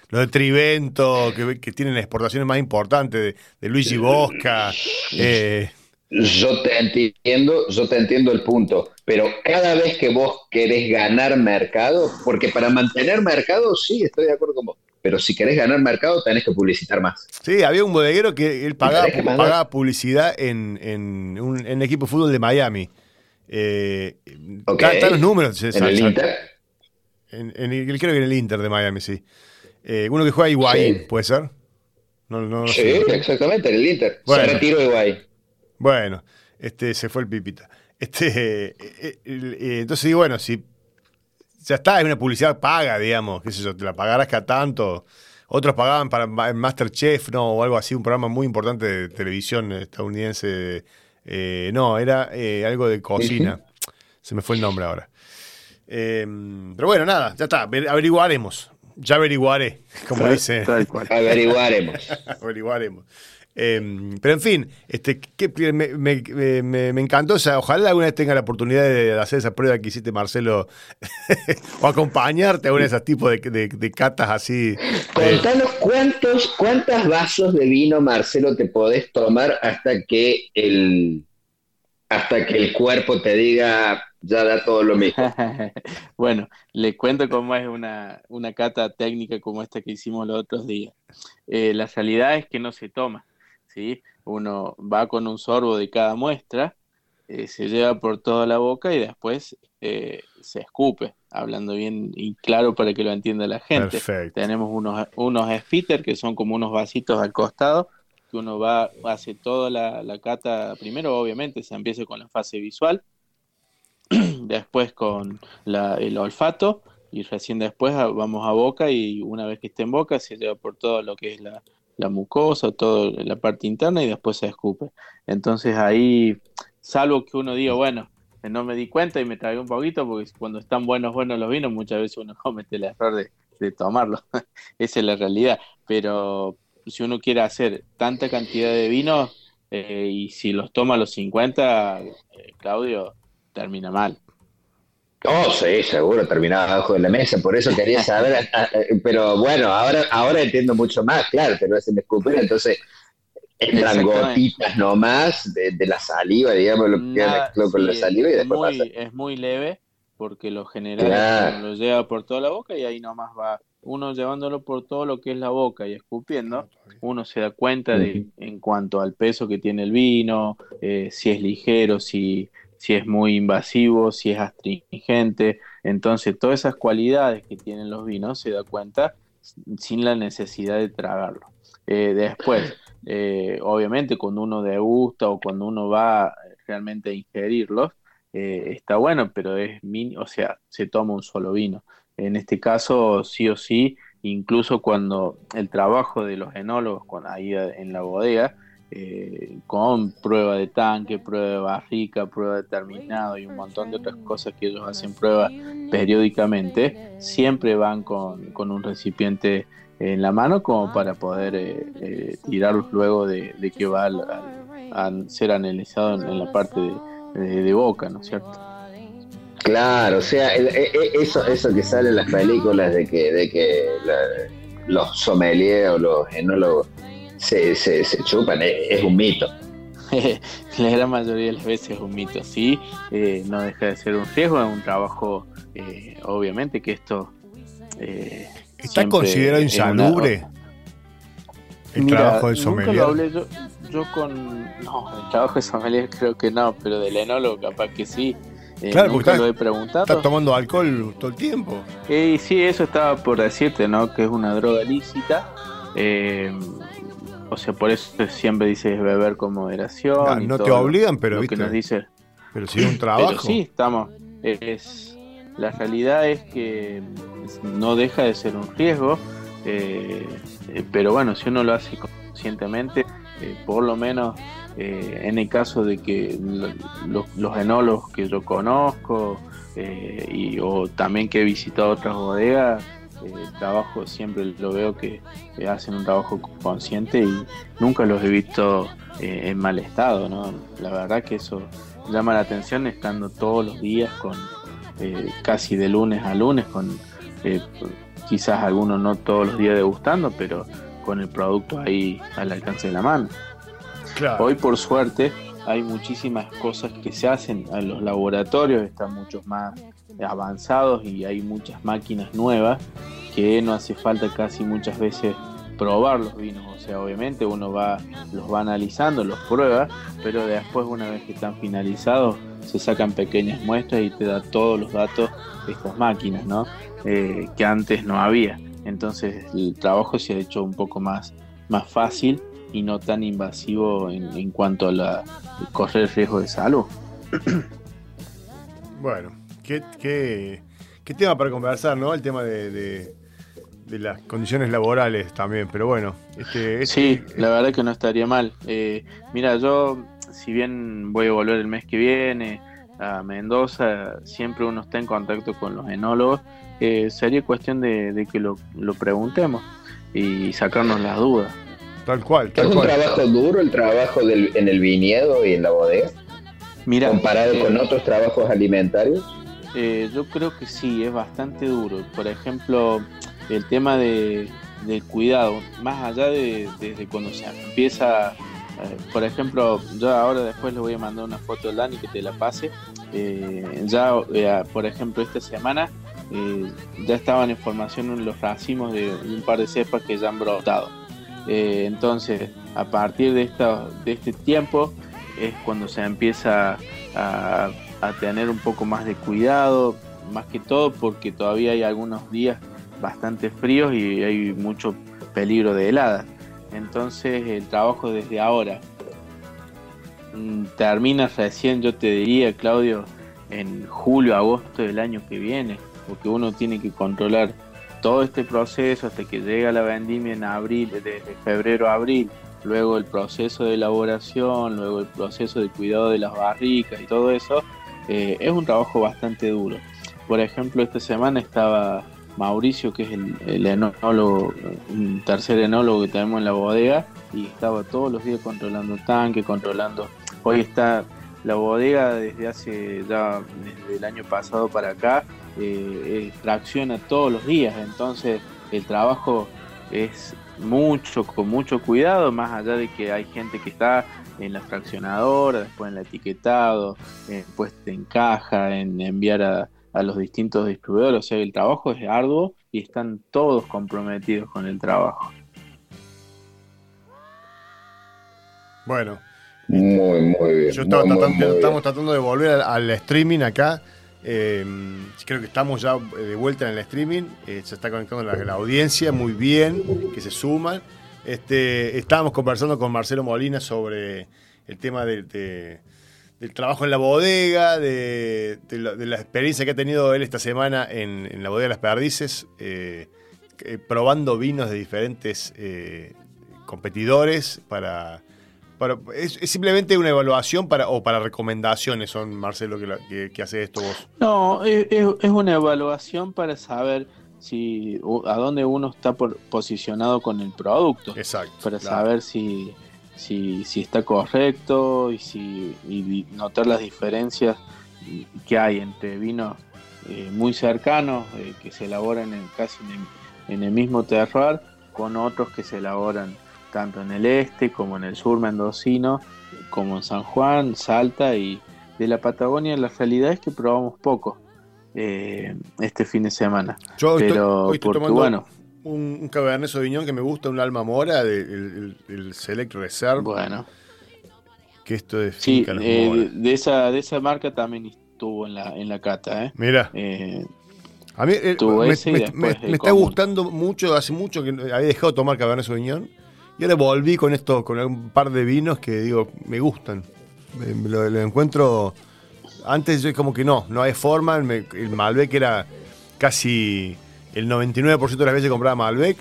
A: Los de Trivento, que, que tienen exportaciones más importantes, de, de Luigi Bosca. eh,
C: Yo te entiendo, yo te entiendo el punto, pero cada vez que vos querés ganar mercado, porque para mantener mercado, sí, estoy de acuerdo con vos, pero si querés ganar mercado tenés que publicitar más.
A: sí, había un bodeguero que él pagaba,
C: que
A: publicidad en, en un, en equipo de fútbol de Miami. Eh, están, los números.
C: En el Inter,
A: en- en el- creo que en el Inter de Miami, sí. Eh, uno que juega Higuaín,
C: Sí.
A: ¿puede ser? No, no, no
C: sí,
A: sé.
C: exactamente, en el Inter.
A: Bueno.
C: Se retiró Iguay.
A: Bueno, este se fue el pipita. Este, eh, eh, eh, entonces digo, bueno, si ya está, es una publicidad paga, digamos, qué sé yo, te la pagarás cada tanto. Otros pagaban para Ma- Masterchef, no, o algo así, un programa muy importante de televisión estadounidense. Eh, no, era eh, algo de cocina. Se me fue el nombre ahora. Eh, pero bueno, nada, ya está, ver- averiguaremos. Ya averiguaré, como dice.
C: Averiguaremos.
A: averiguaremos. Eh, pero en fin, este, que, me, me- me- me encantó. O sea, ojalá alguna vez tenga la oportunidad de hacer esa prueba que hiciste, Marcelo, o acompañarte a uno de esos tipos de, de- de catas así. eh,
C: Contanos cuántos, cuántas vasos de vino, Marcelo, te podés tomar hasta que el hasta que el cuerpo te diga ya da todo lo mismo.
F: Bueno, le cuento cómo es una, una cata técnica como esta que hicimos los otros días. Eh, la realidad es que no se toma, ¿sí? Uno va con un sorbo de cada muestra, eh, se lleva por toda la boca y después eh, se escupe, hablando bien y claro para que lo entienda la gente.
A: Perfecto.
F: Tenemos unos, unos spitters que son como unos vasitos al costado, que uno va, hace toda la, la cata, primero obviamente se empieza con la fase visual, después con la- el olfato y recién después vamos a boca y una vez que esté en boca se lleva por todo lo que es la, la mucosa, toda la parte interna y después se escupe. Entonces ahí, salvo que uno diga, bueno, no me di cuenta y me tragué un poquito porque cuando están buenos, buenos los vinos, muchas veces uno comete el error de, de tomarlo. Esa es la realidad. Pero si uno quiere hacer tanta cantidad de vinos eh, y si los toma a los 50, eh, Claudio, termina mal.
C: Oh, sí, seguro, terminaba abajo de la mesa, por eso quería saber, ah, ah, pero bueno, ahora, ahora entiendo mucho más, claro, te lo hacen escupir, entonces entran gotitas nomás de, de la saliva, digamos, lo que queda con la saliva y
F: es
C: después
F: muy,
C: pasa.
F: es muy leve porque lo general
C: Claro.
F: lo lleva por toda la boca y ahí nomás va uno llevándolo por todo lo que es la boca y escupiendo, uno se da cuenta de en cuanto al peso que tiene el vino, eh, si es ligero, si, si es muy invasivo, si es astringente. Entonces, todas esas cualidades que tienen los vinos se da cuenta sin la necesidad de tragarlo. Eh, después, eh, obviamente, cuando uno degusta o cuando uno va realmente a ingerirlos, eh, está bueno, pero es min- o sea, se toma un solo vino. En este caso, sí o sí, incluso cuando el trabajo de los enólogos con, ahí en la bodega, eh, con prueba de tanque, prueba de barrica, prueba de terminado y un montón de otras cosas que ellos hacen prueba periódicamente, siempre van con, con un recipiente en la mano como para poder eh, eh, tirarlos luego de, que va a ser analizado en, la parte de, boca, ¿no es cierto?
C: Claro, o sea, el- e- e- eso, eso que sale en las películas de que, de que la- los sommeliers o los enólogos se, se, se chupan, es, es un mito.
F: la gran mayoría de las veces es un mito, sí, eh, no deja de ser un riesgo, es un trabajo, eh, obviamente que esto... eh,
A: ¿Está considerado
F: es una-
A: insalubre? El
F: Mira,
A: trabajo
F: nunca
A: sommelier.
F: lo hablé yo, yo con... No, el trabajo de sommelier creo que no, pero del enólogo capaz que sí. Eh,
A: Claro,
F: nunca
A: porque está-
F: lo he preguntado.
A: Estás tomando alcohol todo el tiempo.
F: Eh, sí, eso estaba por decirte, ¿no? Que es una droga lícita. Eh, o sea, por eso siempre dices beber con moderación.
A: Ah,
F: y
A: no te obligan, pero
F: lo
A: viste.
F: que nos dice.
A: Pero si es un trabajo.
F: Pero sí, estamos. Es, la realidad es que no deja de ser un riesgo. eh, eh, pero bueno, si uno lo hace conscientemente, eh, por lo menos eh, en el caso de que lo- lo- los enólogos que yo conozco y, o también que he visitado otras bodegas, eh, el trabajo siempre lo veo que, que hacen un trabajo consciente y nunca los he visto eh, en mal estado, ¿no? La verdad que eso llama la atención estando todos los días con eh, casi de lunes a lunes con eh, quizás algunos no todos los días degustando pero con el producto ahí al alcance de la mano
A: Claro.
F: hoy por suerte hay muchísimas cosas que se hacen en los laboratorios están muchos más avanzados y hay muchas máquinas nuevas que no hace falta casi muchas veces probar los vinos. O sea obviamente uno va los va analizando los prueba pero después una vez que están finalizados se sacan pequeñas muestras y te da todos los datos de estas máquinas no Eh, que antes no había. Entonces el trabajo se ha hecho un poco más más fácil y no tan invasivo en, en cuanto a la correr riesgo de salud
A: Bueno, qué, qué, qué tema para conversar, ¿no? El tema de, de- de las condiciones laborales también, pero bueno. Este,
F: Sí,
A: este-
F: la verdad que no estaría mal. Eh, mira, yo, si bien voy a volver el mes que viene a Mendoza, siempre uno está en contacto con los enólogos. eh, sería cuestión de, de que lo, lo preguntemos y sacarnos las dudas.
A: Tal cual,
C: ¿Es un
A: cual.
C: trabajo duro el trabajo del- en el viñedo y en la bodega?
F: Mira,
C: Comparado
F: eh,
C: con otros trabajos alimentarios.
F: Eh, yo creo que sí, es bastante duro. Por ejemplo, el tema de, del cuidado, más allá de desde cuando se empieza, eh, por ejemplo, yo ahora después le voy a mandar una foto a Dani que te la pase. Eh, ya, eh, por ejemplo, esta semana eh, ya estaban en formación los racimos de, de un par de cepas que ya han brotado. Eh, entonces, a partir de, esta, de este tiempo es cuando se empieza a, a tener un poco más de cuidado, más que todo porque todavía hay algunos días bastante fríos y hay mucho peligro de heladas. Entonces el trabajo desde ahora mm, termina recién, yo te diría, Claudio, en julio, agosto del año que viene, porque uno tiene que controlar todo este proceso hasta que llega la vendimia en abril, desde febrero a abril, luego el proceso de elaboración, luego el proceso de cuidado de las barricas y todo eso, eh, es un trabajo bastante duro. Por ejemplo, esta semana estaba Mauricio, que es el, el enólogo, un tercer enólogo que tenemos en la bodega, y estaba todos los días controlando tanque, controlando. Hoy está la bodega desde hace ya, desde el año pasado para acá, eh, eh, tracciona todos los días, entonces el trabajo es mucho, con mucho cuidado, más allá de que hay gente que está en la fraccionadora, después en el etiquetado, eh, puesta en caja, en enviar a, a los distintos distribuidores, o sea, el trabajo es arduo y están todos comprometidos con el trabajo.
A: Bueno,
C: Muy, muy bien.
A: yo estaba
C: muy,
A: tratando, estamos tratando de volver al, al streaming acá. Eh, creo que estamos ya eh, de vuelta en el streaming. eh, se está conectando la, audiencia muy bien, que se suman. Este, estábamos conversando con Marcelo Molina sobre el tema de- de- del trabajo en la bodega, de, la, experiencia que ha tenido él esta semana en, la bodega de las Perdices, eh, eh, probando vinos de diferentes competidores para, para- es, es simplemente una evaluación para o para recomendaciones, son Marcelo que, la- que- que hace esto vos.
F: No, es, es- una evaluación para saber si a dónde uno está por- posicionado con el producto.
A: Exacto.
F: para
A: claro.
F: saber si, si, si está correcto y, si, y notar las diferencias que hay entre vinos eh, muy cercanos eh, que se elaboran en, casi en el, en el mismo terroir con otros que se elaboran tanto en el este como en el sur mendocino como en San Juan, Salta y de la Patagonia la realidad es que probamos poco eh, este fin de semana.
A: Yo hoy estoy-
F: pero
A: hoy estoy tomando-
F: bueno.
A: un, un Cabernet Sauvignon que me gusta, un Alma Mora, de- el, el- el Select Reserve,
F: Bueno,
A: que esto de
F: sí, eh, de esa de esa marca también estuvo en la en la cata, ¿eh?
A: Mira,
F: Eh,
A: a mí me, está
F: común.
A: gustando mucho, hace mucho que había dejado de tomar Cabernet Sauvignon y ahora volví con esto, con un par de vinos que digo, me gustan. Me- lo, encuentro. Antes yo como que no, no hay forma. el Malbec era casi el 99% de las veces compraba Malbec.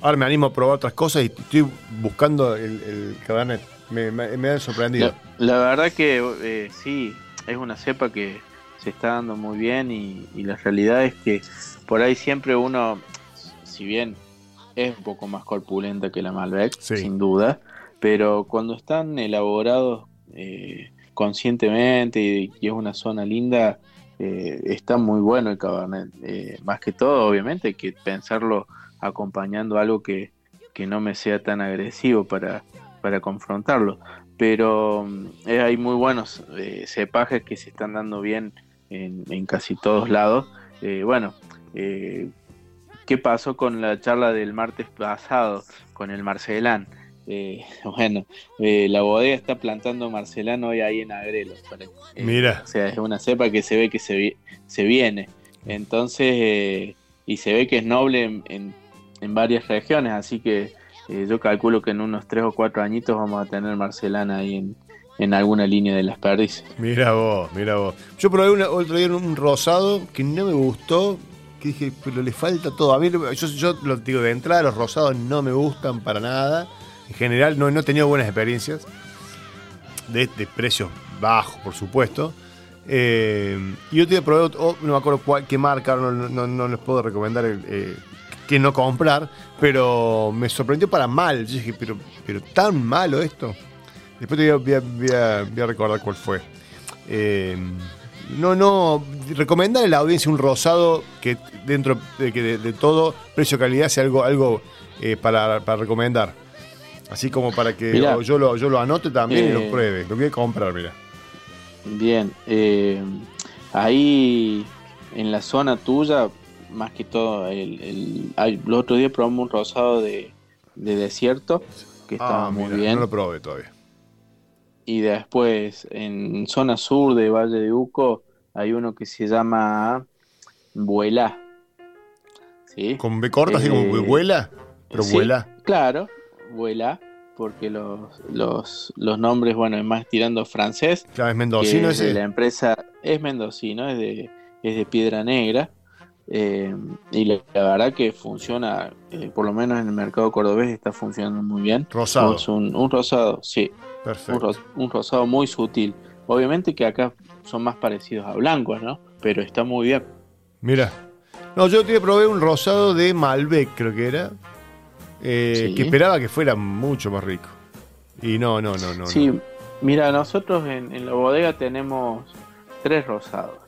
A: Ahora me animo a probar otras cosas y estoy buscando el, Cabernet. Me, me, han sorprendido.
F: La, verdad que eh, sí, es una cepa que se está dando muy bien y la realidad es que por ahí siempre uno, si bien es un poco más corpulenta que la Malbec,
A: Sí.
F: sin duda, pero cuando están elaborados eh, conscientemente y, y es una zona linda, eh, está muy bueno el Cabernet. Eh, más que todo, obviamente, hay que pensarlo acompañando algo que, que no me sea tan agresivo para, para confrontarlo pero mm, eh, hay muy buenos cepajes que se están dando bien en, en casi todos lados. Bueno, eh, ¿qué pasó con la charla del martes pasado con el Marcelán? Eh, bueno, eh, la bodega está plantando Marcelán hoy ahí en Agrelo. eh,
A: Mira.
F: O sea, es una cepa que se ve que se, vi- se viene. Entonces, eh, y se ve que es noble en, en- en varias regiones, así que yo calculo que en unos 3 o 4 añitos vamos a tener Marcelana ahí en, en alguna línea de las perdices.
A: Mira vos, mira vos. Yo probé una- otro día un rosado que no me gustó, que dije, pero le falta todo. A mí, yo, yo lo digo de entrada, los rosados no me gustan para nada. En general, no, no he tenido buenas experiencias. De, de precios bajos, por supuesto. Eh, y yo te probé, oh, no me acuerdo cuál, qué marca, no, no, no- les puedo recomendar eh, qué no comprar, pero me sorprendió para mal. Yo dije, pero, pero tan malo esto. Después te voy a recordar cuál fue. Eh, no, no, recomendar a la audiencia un rosado que dentro de, que de, de todo, precio-calidad sea algo, algo eh, para, para recomendar. Así como para que
F: Mirá.
A: o yo, lo, yo lo anote también y
F: Eh.
A: lo pruebe. Lo voy a comprar, mira.
F: Bien, eh, ahí en la zona tuya, más que todo, el, el, ay, el otro día probamos un rosado de, de desierto que estaba
A: Ah,
F: muy
A: mira,
F: bien.
A: no lo probé todavía.
F: Y después en zona sur de Valle de Uco hay uno que se llama Vuela. ¿Sí?
A: Con B corta, así como
F: Eh,
A: vuela, pero
F: Sí,
A: vuela.
F: Claro, Vuela, porque los, los, los nombres, bueno, es más tirando francés.
A: Claro, es mendocino ese.
F: La empresa es mendocino, es de, es de Piedra Negra. eh, y la, la verdad que funciona, eh, por lo menos en el mercado cordobés está funcionando muy bien.
A: Rosado.
F: Es un, un rosado, sí, un,
A: Perfecto.
F: ros- un rosado muy sutil. Obviamente que acá son más parecidos a blancos, ¿no? Pero está muy bien.
A: Mira. No, yo te probé un rosado de Malbec, creo que era. eh,
F: Sí.
A: Que esperaba que fuera mucho más rico. Y no, no, no, no.
F: sí,
A: no.
F: mira, nosotros en, en la bodega tenemos tres rosados,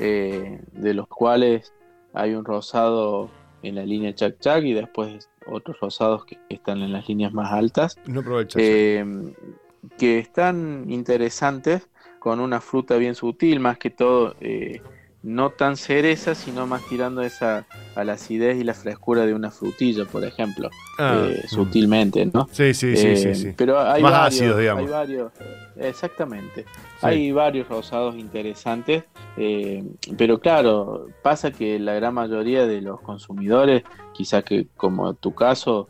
F: eh, de los cuales hay un rosado en la línea Chac Chac y después otros rosados que están en las líneas más altas,
A: No probé el
F: eh, que están interesantes con una fruta bien sutil, más que todo eh, no tan cereza, sino más tirando esa a la acidez y la frescura de una frutilla, por ejemplo,
A: Ah,
F: eh,
A: mm.
F: sutilmente, ¿no?
A: Sí, sí, sí,
F: Eh,
A: sí, sí.
F: Pero hay
A: Más
F: varios,
A: ácidos, digamos.
F: hay varios, exactamente. Hay varios rosados interesantes, pero claro, pasa que la gran mayoría de los consumidores, quizás que como tu caso,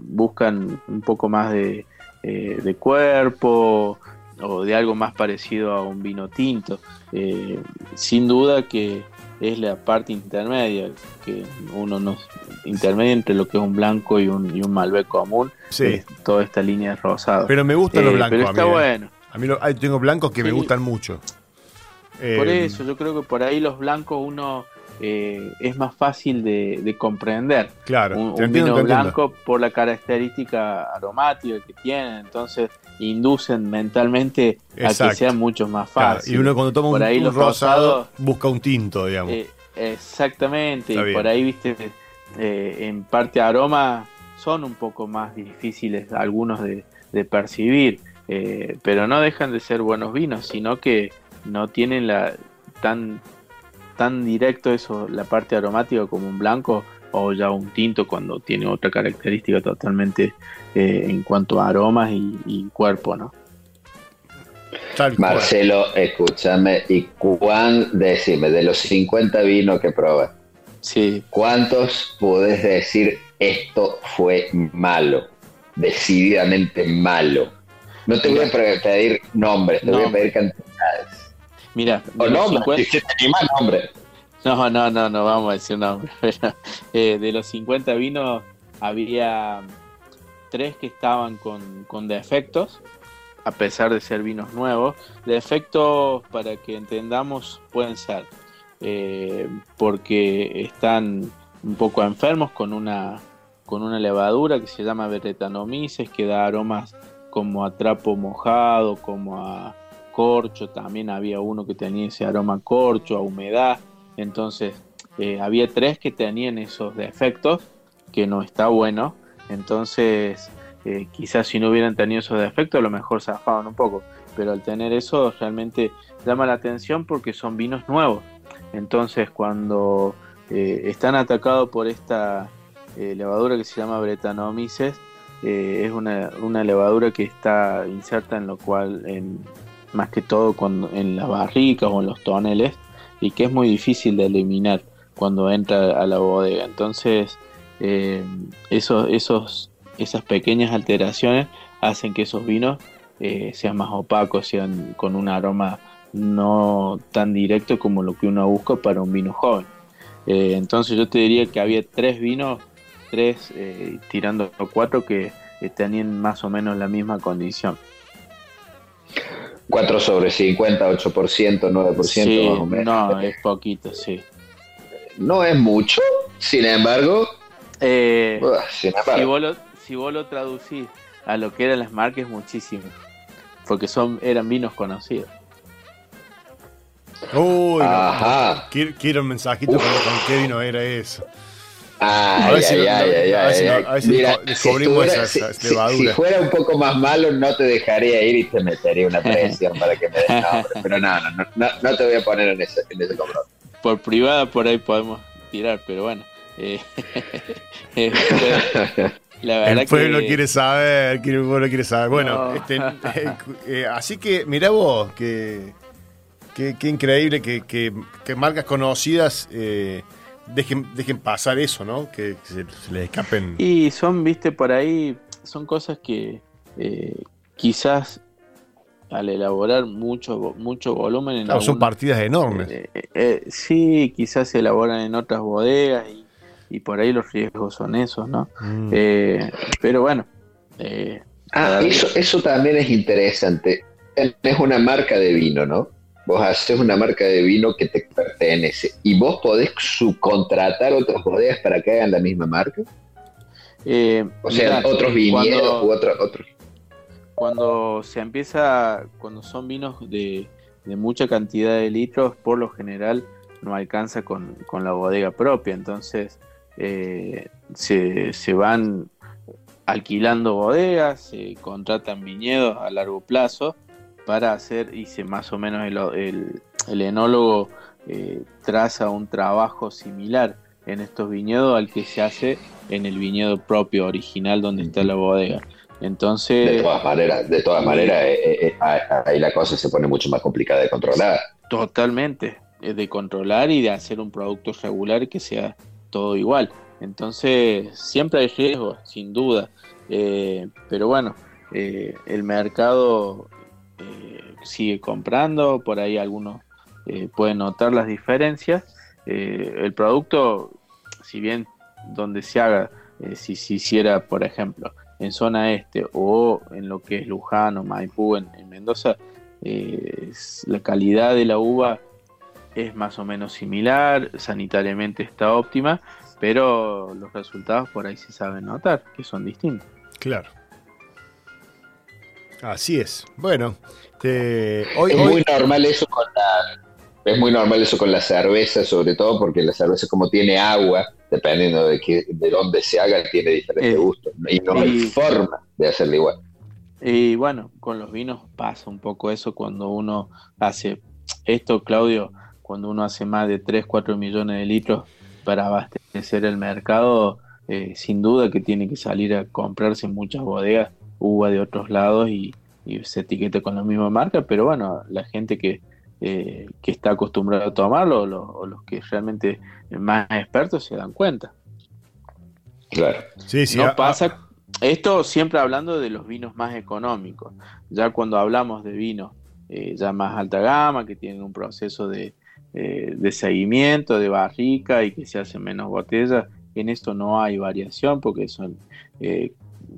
F: buscan un poco más de, eh, de cuerpo o de algo más parecido a un vino tinto. Eh, sin duda que es la parte intermedia, que uno nos intermedia entre lo que es un blanco y un, y un Malbec común,
A: Sí.
F: es toda esta línea de rosado.
A: Pero me gustan los
F: Eh,
A: blancos.
F: pero
A: a
F: está
A: mí, eh.
F: bueno.
A: A mí lo- tengo blancos que me gustan mucho.
F: Por
A: Eh,
F: eso, yo creo que por ahí los blancos uno eh, es más fácil de, de comprender.
A: Claro,
F: Un,
A: te
F: un
A: entiendo,
F: vino blanco por la característica aromática que tienen, entonces inducen mentalmente a que sea mucho más
A: Claro,
F: fácil.
A: y uno cuando toma
F: Por
A: un,
F: ahí
A: un
F: los
A: rosado
F: rosados-
A: busca un tinto, digamos.
F: Eh, exactamente,
A: Está
F: y
A: bien.
F: por ahí, viste, eh, en parte aroma son un poco más difíciles algunos de, de percibir, pero no dejan de ser buenos vinos, sino que no tienen la tan tan directo eso, la parte aromática como un blanco, o ya un tinto cuando tiene otra característica totalmente eh, en cuanto a aromas y, y cuerpo, ¿no?
A: Tal cual.
C: Marcelo, escúchame, y cuán, decime, de los 50 vinos que probas,
F: Sí,
C: ¿cuántos podés decir esto fue malo? Decididamente malo. No te voy a pedir nombres, te voy a
F: Nombre.
C: pedir cantidades.
F: Mira,
C: O
F: de los
C: nombres,
F: 50
C: si te animás, nombres.
F: No, no, no, no vamos a decir nombres. Pero, eh, de los 50 vinos había tres que estaban con, con defectos, a pesar de ser vinos nuevos. Defectos, para que entendamos, pueden ser eh, porque están un poco enfermos con una, con una levadura que se llama Beretanomices, que da aromas como a trapo mojado, como a corcho. También había uno que tenía ese aroma a corcho, a humedad. Entonces, eh, había tres que tenían esos defectos, que no está bueno. Entonces, eh, quizás si no hubieran tenido esos defectos, a lo mejor zafaban un poco. Pero al tener eso, realmente llama la atención porque son vinos nuevos. Entonces, cuando eh, están atacados por esta levadura que se llama Brettanomyces, eh, es una, una levadura que está inserta en lo cual, en, más que todo cuando, en las barricas o en los toneles, y que es muy difícil de eliminar cuando entra a la bodega. Entonces, eh, esos, esos, esas pequeñas alteraciones hacen que esos vinos eh, sean más opacos, sean con un aroma no tan directo como lo que uno busca para un vino joven. Eh, entonces yo te diría que había tres vinos, tres tirando cuatro que tenían más o menos la misma condición.
C: 4 sobre 50, 8%, 9%
F: Sí,
C: más o menos.
F: no, es poquito, sí.
C: No es mucho, sin embargo,
F: Eh,
C: uh, sin
F: si,
C: embargo.
F: vos lo, si vos lo traducís a lo que eran las marcas, es muchísimo. Porque son, eran vinos conocidos.
A: Uy, no.
C: Ajá.
A: Quiero, quiero un mensajito con, con qué vino era eso.
C: Ay,
A: A ver si
C: ay,
A: si
C: Mira,
A: descubrimos
C: si-
A: esas
C: si-
A: levaduras.
C: Si fuera un poco más malo, no te dejaría ir y te metería una presión para que me des nombre. Pero no, no, no, no, no te voy a poner en ese, en ese compromiso.
F: Por privada por ahí podemos tirar, pero bueno. eh, eh, la verdad
A: El pueblo
F: que-
A: quiere saber, quiere- el pueblo quiere saber. Bueno,
F: No.
A: este, eh, eh, así que mirá vos, que, que, que increíble que, que- que marcas conocidas eh, dejen, dejen pasar eso, ¿no? Que se, se les escapen.
F: Y son, viste, por ahí, son cosas que eh, quizás al elaborar mucho, mucho volumen en
A: Claro, son
F: algún-
A: partidas enormes.
F: Eh, eh, eh, sí, quizás se elaboran en otras bodegas y, y por ahí los riesgos son esos, ¿no?
A: Mm.
F: Eh, pero bueno, eh,
C: Ah, eso, eso también es interesante. Es una marca de vino, ¿no? Vos haces una marca de vino que te pertenece y vos podés subcontratar otras bodegas para que hagan la misma marca.
F: eh,
C: O sea, otros viñedos
F: cuando-
C: u otro, otros.
F: cuando se empieza, cuando son vinos de, de mucha cantidad de litros, por lo general no alcanza con, con la bodega propia, entonces eh, se, se van alquilando bodegas, se contratan viñedos a largo plazo para hacer, y se más o menos el, el- el enólogo eh, traza un trabajo similar en estos viñedos al que se hace en el viñedo propio, original, donde está la bodega. Entonces,
C: De todas maneras, de todas maneras, eh, eh, eh, ahí- ahí la cosa se pone mucho más complicada de controlar.
F: Totalmente, es de controlar y de hacer un producto regular que sea todo igual. Entonces, siempre hay riesgos, sin duda. Pero bueno, el mercado eh, sigue comprando, por ahí algunos eh, pueden notar las diferencias. Eh, el producto, si bien donde se haga, eh, si se hiciera, por ejemplo, en zona este o en lo que es Luján o Maipú, en, en Mendoza, la calidad de la uva es más o menos similar, sanitariamente está óptima, pero los resultados por ahí se saben notar, que son distintos.
A: Claro. Así es. Bueno, hoy,
C: Es
A: hoy-
C: muy normal eso con la, es muy normal eso con la cerveza, sobre todo porque la cerveza como tiene agua, dependiendo de qué, de dónde se haga, tiene diferentes
F: Eh,
C: gustos y no hay forma de hacerla igual.
F: Y bueno, con los vinos pasa un poco eso cuando uno hace esto, Claudio, cuando uno hace más de 3, 4 millones de litros, para abastecer el mercado, eh, sin duda que tiene que salir a comprarse muchas bodegas uva de otros lados y, y se etiquete con la misma marca, pero bueno, la gente que, eh, que está acostumbrada a tomarlo o, o los que realmente más expertos se dan cuenta.
C: Claro.
A: Sí, sí.
F: no
A: a-
F: pasa, esto siempre hablando de los vinos más económicos. Ya cuando hablamos de vinos eh, ya más alta gama, que tienen un proceso de, eh, de seguimiento, de barrica y que se hacen menos botellas, en esto no hay variación porque son, eh,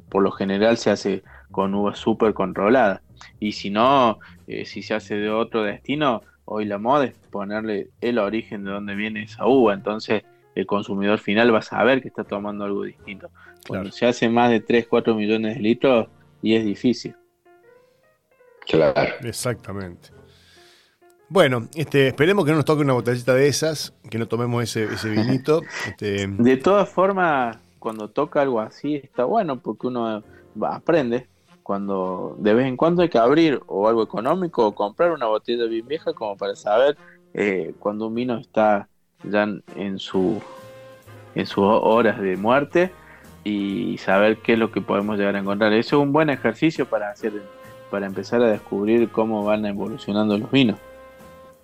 F: por lo general se hace con uvas súper controladas. Y si no, eh, si se hace de otro destino, hoy la moda es ponerle el origen de dónde viene esa uva. Entonces el consumidor final va a saber que está tomando algo distinto. Cuando
A: Claro.
F: se hace más de 3, 4 millones de litros y es difícil.
C: Claro.
A: Exactamente. Bueno, este, esperemos que no nos toque una botellita de esas, que no tomemos ese, ese vinito. Este,
F: De todas formas, cuando toca algo así está bueno porque uno aprende. Cuando de vez en cuando hay que abrir o algo económico o comprar una botella bien vieja como para saber eh, cuando un vino está ya en su en sus horas de muerte y saber qué es lo que podemos llegar a encontrar. Eso es un buen ejercicio para hacer para empezar a descubrir cómo van evolucionando los vinos.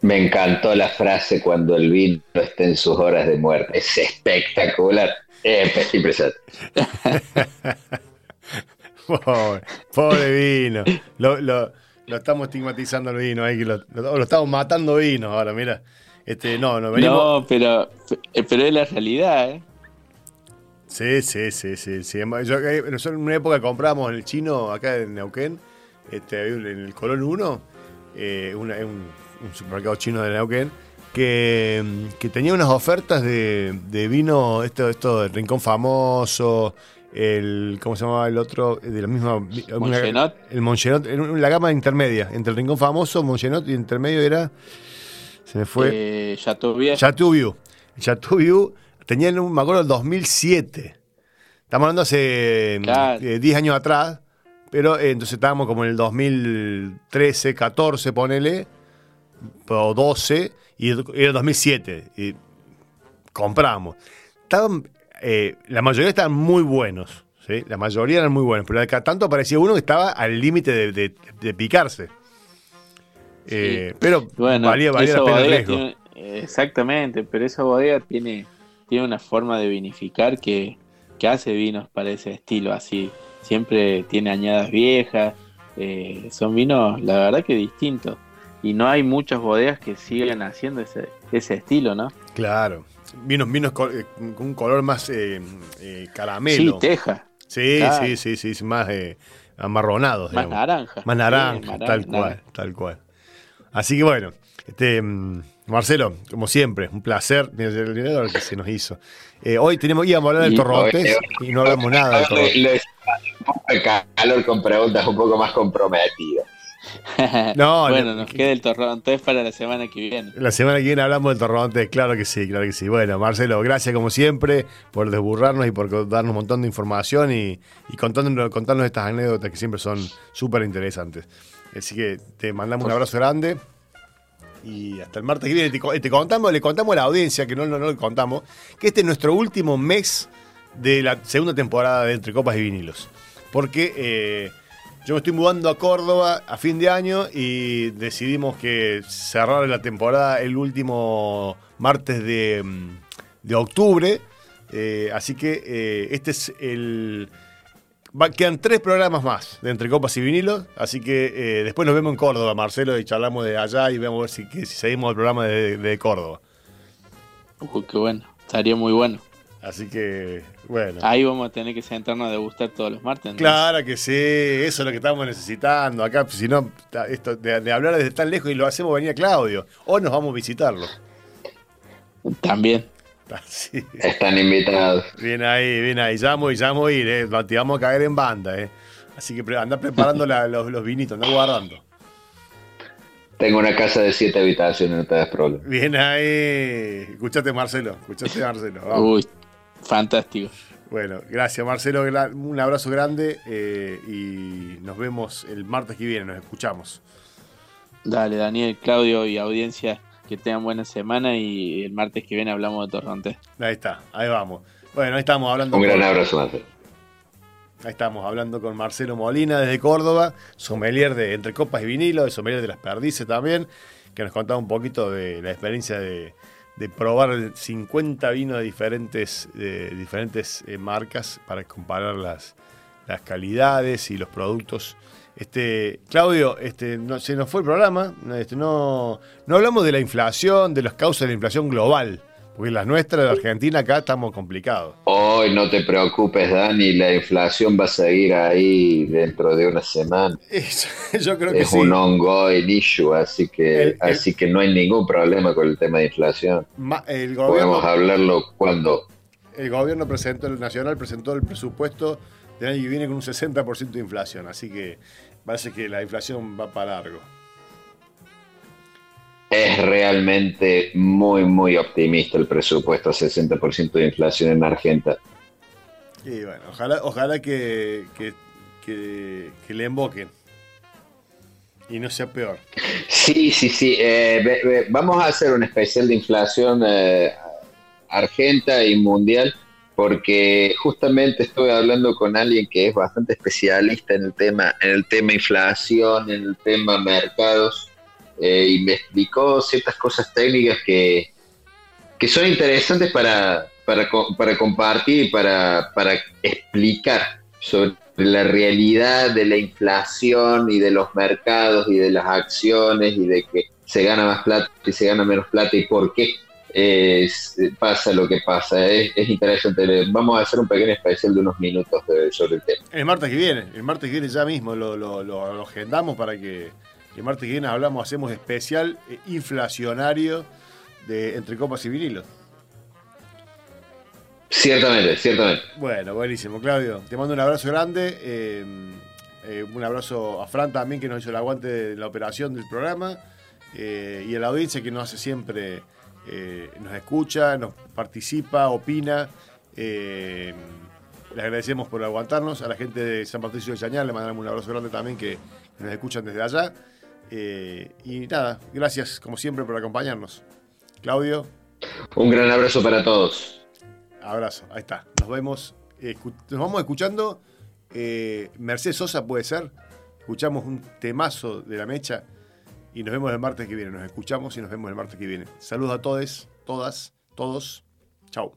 C: Me encantó la frase cuando el vino está en sus horas de muerte. Es espectacular. Eh, impresionante.
A: pobre, pobre vino. Lo, lo- lo estamos estigmatizando el vino ahí, que lo, lo- estamos matando vino ahora, mira. Este, no, no venimos.
F: No, pero, pero es la realidad, ¿eh?
A: Sí, sí, sí, sí. sí. Yo, eh, nosotros en una época comprábamos en el chino, acá en Neuquén, este, en el Colón 1, eh, una- un, un supermercado chino de Neuquén, que, que tenía unas ofertas de, de vino, esto, esto del Rincón Famoso, el, ¿cómo se llamaba el otro? De la misma... El Mongenot, en un- la gama intermedia, entre el Rincón Famoso, Mongenot y intermedio era... Se me fue...
F: Eh.
A: Chateauvieux. Chateauvieux tenía, en un- me acuerdo, el 2007. Estamos hablando hace
F: Claro.
A: eh, 10 años atrás, pero eh, entonces estábamos como en el 2013, 14, ponele, o 12, y era el 2007. Y compramos. Estaban, eh, la mayoría estaban muy buenos. ¿sí? La mayoría eran muy buenos, pero acá tanto aparecía uno que estaba al límite de, de- de picarse. Eh, pero
F: Bueno,
A: valía, valía la pena el riesgo.
F: tiene- exactamente, pero esa bodega tiene, tiene una forma de vinificar que, que hace vinos para ese estilo, así. Siempre tiene añadas viejas, eh, son vinos, la verdad que distintos. Y no hay muchas bodegas que sigan haciendo ese, ese estilo, ¿no?
A: Claro. Vinos, vinos co- eh, con un color más eh, eh,
F: Sí,
A: caramelo.
F: teja,
A: Sí,
F: claro.
A: sí, sí, sí, sí, más eh, amarronados.
F: más
A: digamos.
F: naranja.
A: Más
F: Sí,
A: naranja,
F: naranja,
A: tal cual, tal cual. Así que bueno, este mm, Marcelo, como siempre, un placer. Mira el dinero que se nos hizo. Eh, hoy tenemos, íbamos a hablar del torrontés y no hablamos nada del
C: poco de calor con preguntas un poco más comprometidas.
A: No,
F: bueno,
A: no,
F: nos queda el torrontés para la semana que viene.
A: La semana que viene hablamos del torrontés, claro que sí, claro que sí. Bueno, Marcelo, gracias como siempre por desburrarnos y por darnos un montón de información y, y contándonos, contarnos estas anécdotas que siempre son súper interesantes. Así que te mandamos un abrazo grande y hasta el martes que viene. Te, co- te contamos, le contamos a la audiencia, que no, no, no le contamos, que este es nuestro último mes de la segunda temporada de Entre Copas y Vinilos. Porque eh, yo me estoy mudando a Córdoba a fin de año y decidimos que cerrar la temporada el último martes de, mm, de octubre. Eh, así que eh, este es el... va- quedan tres programas más de Entre Copas y Vinilos, así que eh, después nos vemos en Córdoba, Marcelo, y charlamos de allá y vemos a ver si, que- si seguimos el programa de, de Córdoba.
F: Qué bueno, estaría muy bueno.
A: Así que, bueno.
F: Ahí vamos a tener que sentarnos a degustar todos los martes. ¿no?
A: Claro que sí, eso es lo que estamos necesitando acá. Si no, esto de, de hablar desde tan lejos y lo hacemos venir a Claudio. O nos vamos a visitarlo.
F: También.
C: Están invitados.
A: Bien ahí, bien ahí. Ya vamos, ya vamos a ir, eh. Te vamos a caer en banda, eh. Así que anda preparando la- los, los vinitos, anda guardando.
C: Tengo una casa de siete habitaciones, no te das problema.
A: Bien ahí. Escuchate, Marcelo. Escuchate, Marcelo. Vamos.
F: Uy, fantástico.
A: Bueno, gracias, Marcelo. Un abrazo grande eh, y nos vemos el martes que viene. Nos escuchamos.
F: Dale, Daniel, Claudio y audiencia, que tengan buena semana y el martes que viene hablamos de Torrontés.
A: Ahí está, ahí vamos. Bueno, ahí estamos hablando.
C: Un gran
A: con-
C: abrazo, Marcelo.
A: Ahí estamos hablando con Marcelo Molina desde Córdoba, sommelier de Entre Copas y Vinilo, de sommelier de las Perdices también, que nos contaba un poquito de la experiencia de, de probar 50 vinos de diferentes, de diferentes eh, marcas para comparar las, las calidades y los productos. Este, Claudio, este, no, se nos fue el programa, este, no, no hablamos de la inflación, de las causas de la inflación global, porque las nuestras de Argentina acá estamos complicados.
C: Hoy no te preocupes, Dani, la inflación va a seguir ahí dentro de una semana.
A: Es- yo creo que
C: Es
A: sí.
C: un ongoing issue, así que,
A: El- el-
C: así que no hay ningún problema con el tema de inflación.
A: Ma- el
C: Podemos
A: gobierno,
C: hablarlo cuando.
A: el gobierno presentó, el nacional presentó el presupuesto del año que viene con un 60% de inflación, así que parece que la inflación va para largo.
C: Es realmente muy, muy optimista el presupuesto, 60% de inflación en Argentina.
A: Y bueno, ojalá, ojalá que, que, que- que le emboquen y no sea peor.
C: Sí, sí, sí. eh, vamos a hacer un especial de inflación eh, argenta y mundial porque justamente estuve hablando con alguien que es bastante especialista en el tema, en el tema inflación, en el tema mercados eh, y me explicó ciertas cosas técnicas que, que son interesantes para, para, para compartir y para, para explicar sobre la realidad de la inflación y de los mercados y de las acciones y de que se gana más plata y se gana menos plata y por qué pasa lo que pasa. Es, es interesante. Vamos a hacer un pequeño especial de unos minutos sobre el tema.
A: El martes que viene, el martes que viene ya mismo lo, lo, lo- lo agendamos para que el martes que viene hablamos, hacemos especial eh, inflacionario de entre copas y vinilos.
C: Ciertamente, ciertamente.
A: Bueno, buenísimo, Claudio. Te mando un abrazo grande. eh, eh, un abrazo a Fran también, que nos hizo el aguante de la operación del programa. y a la audiencia que nos hace siempre, nos escucha, nos participa, opina. eh, le agradecemos por aguantarnos. A la gente de San Patricio de Chañar le mandamos un abrazo grande también, que nos escuchan desde allá. Eh, y nada, gracias como siempre por acompañarnos. Claudio.
C: Un gran abrazo para todos.
A: Abrazo, ahí está. Nos vemos, nos vamos escuchando. Eh, Mercedes Sosa puede ser. Escuchamos un temazo de la mecha y nos vemos el martes que viene. Nos escuchamos y nos vemos el martes que viene. Saludos a todos, todas, todos. Chao.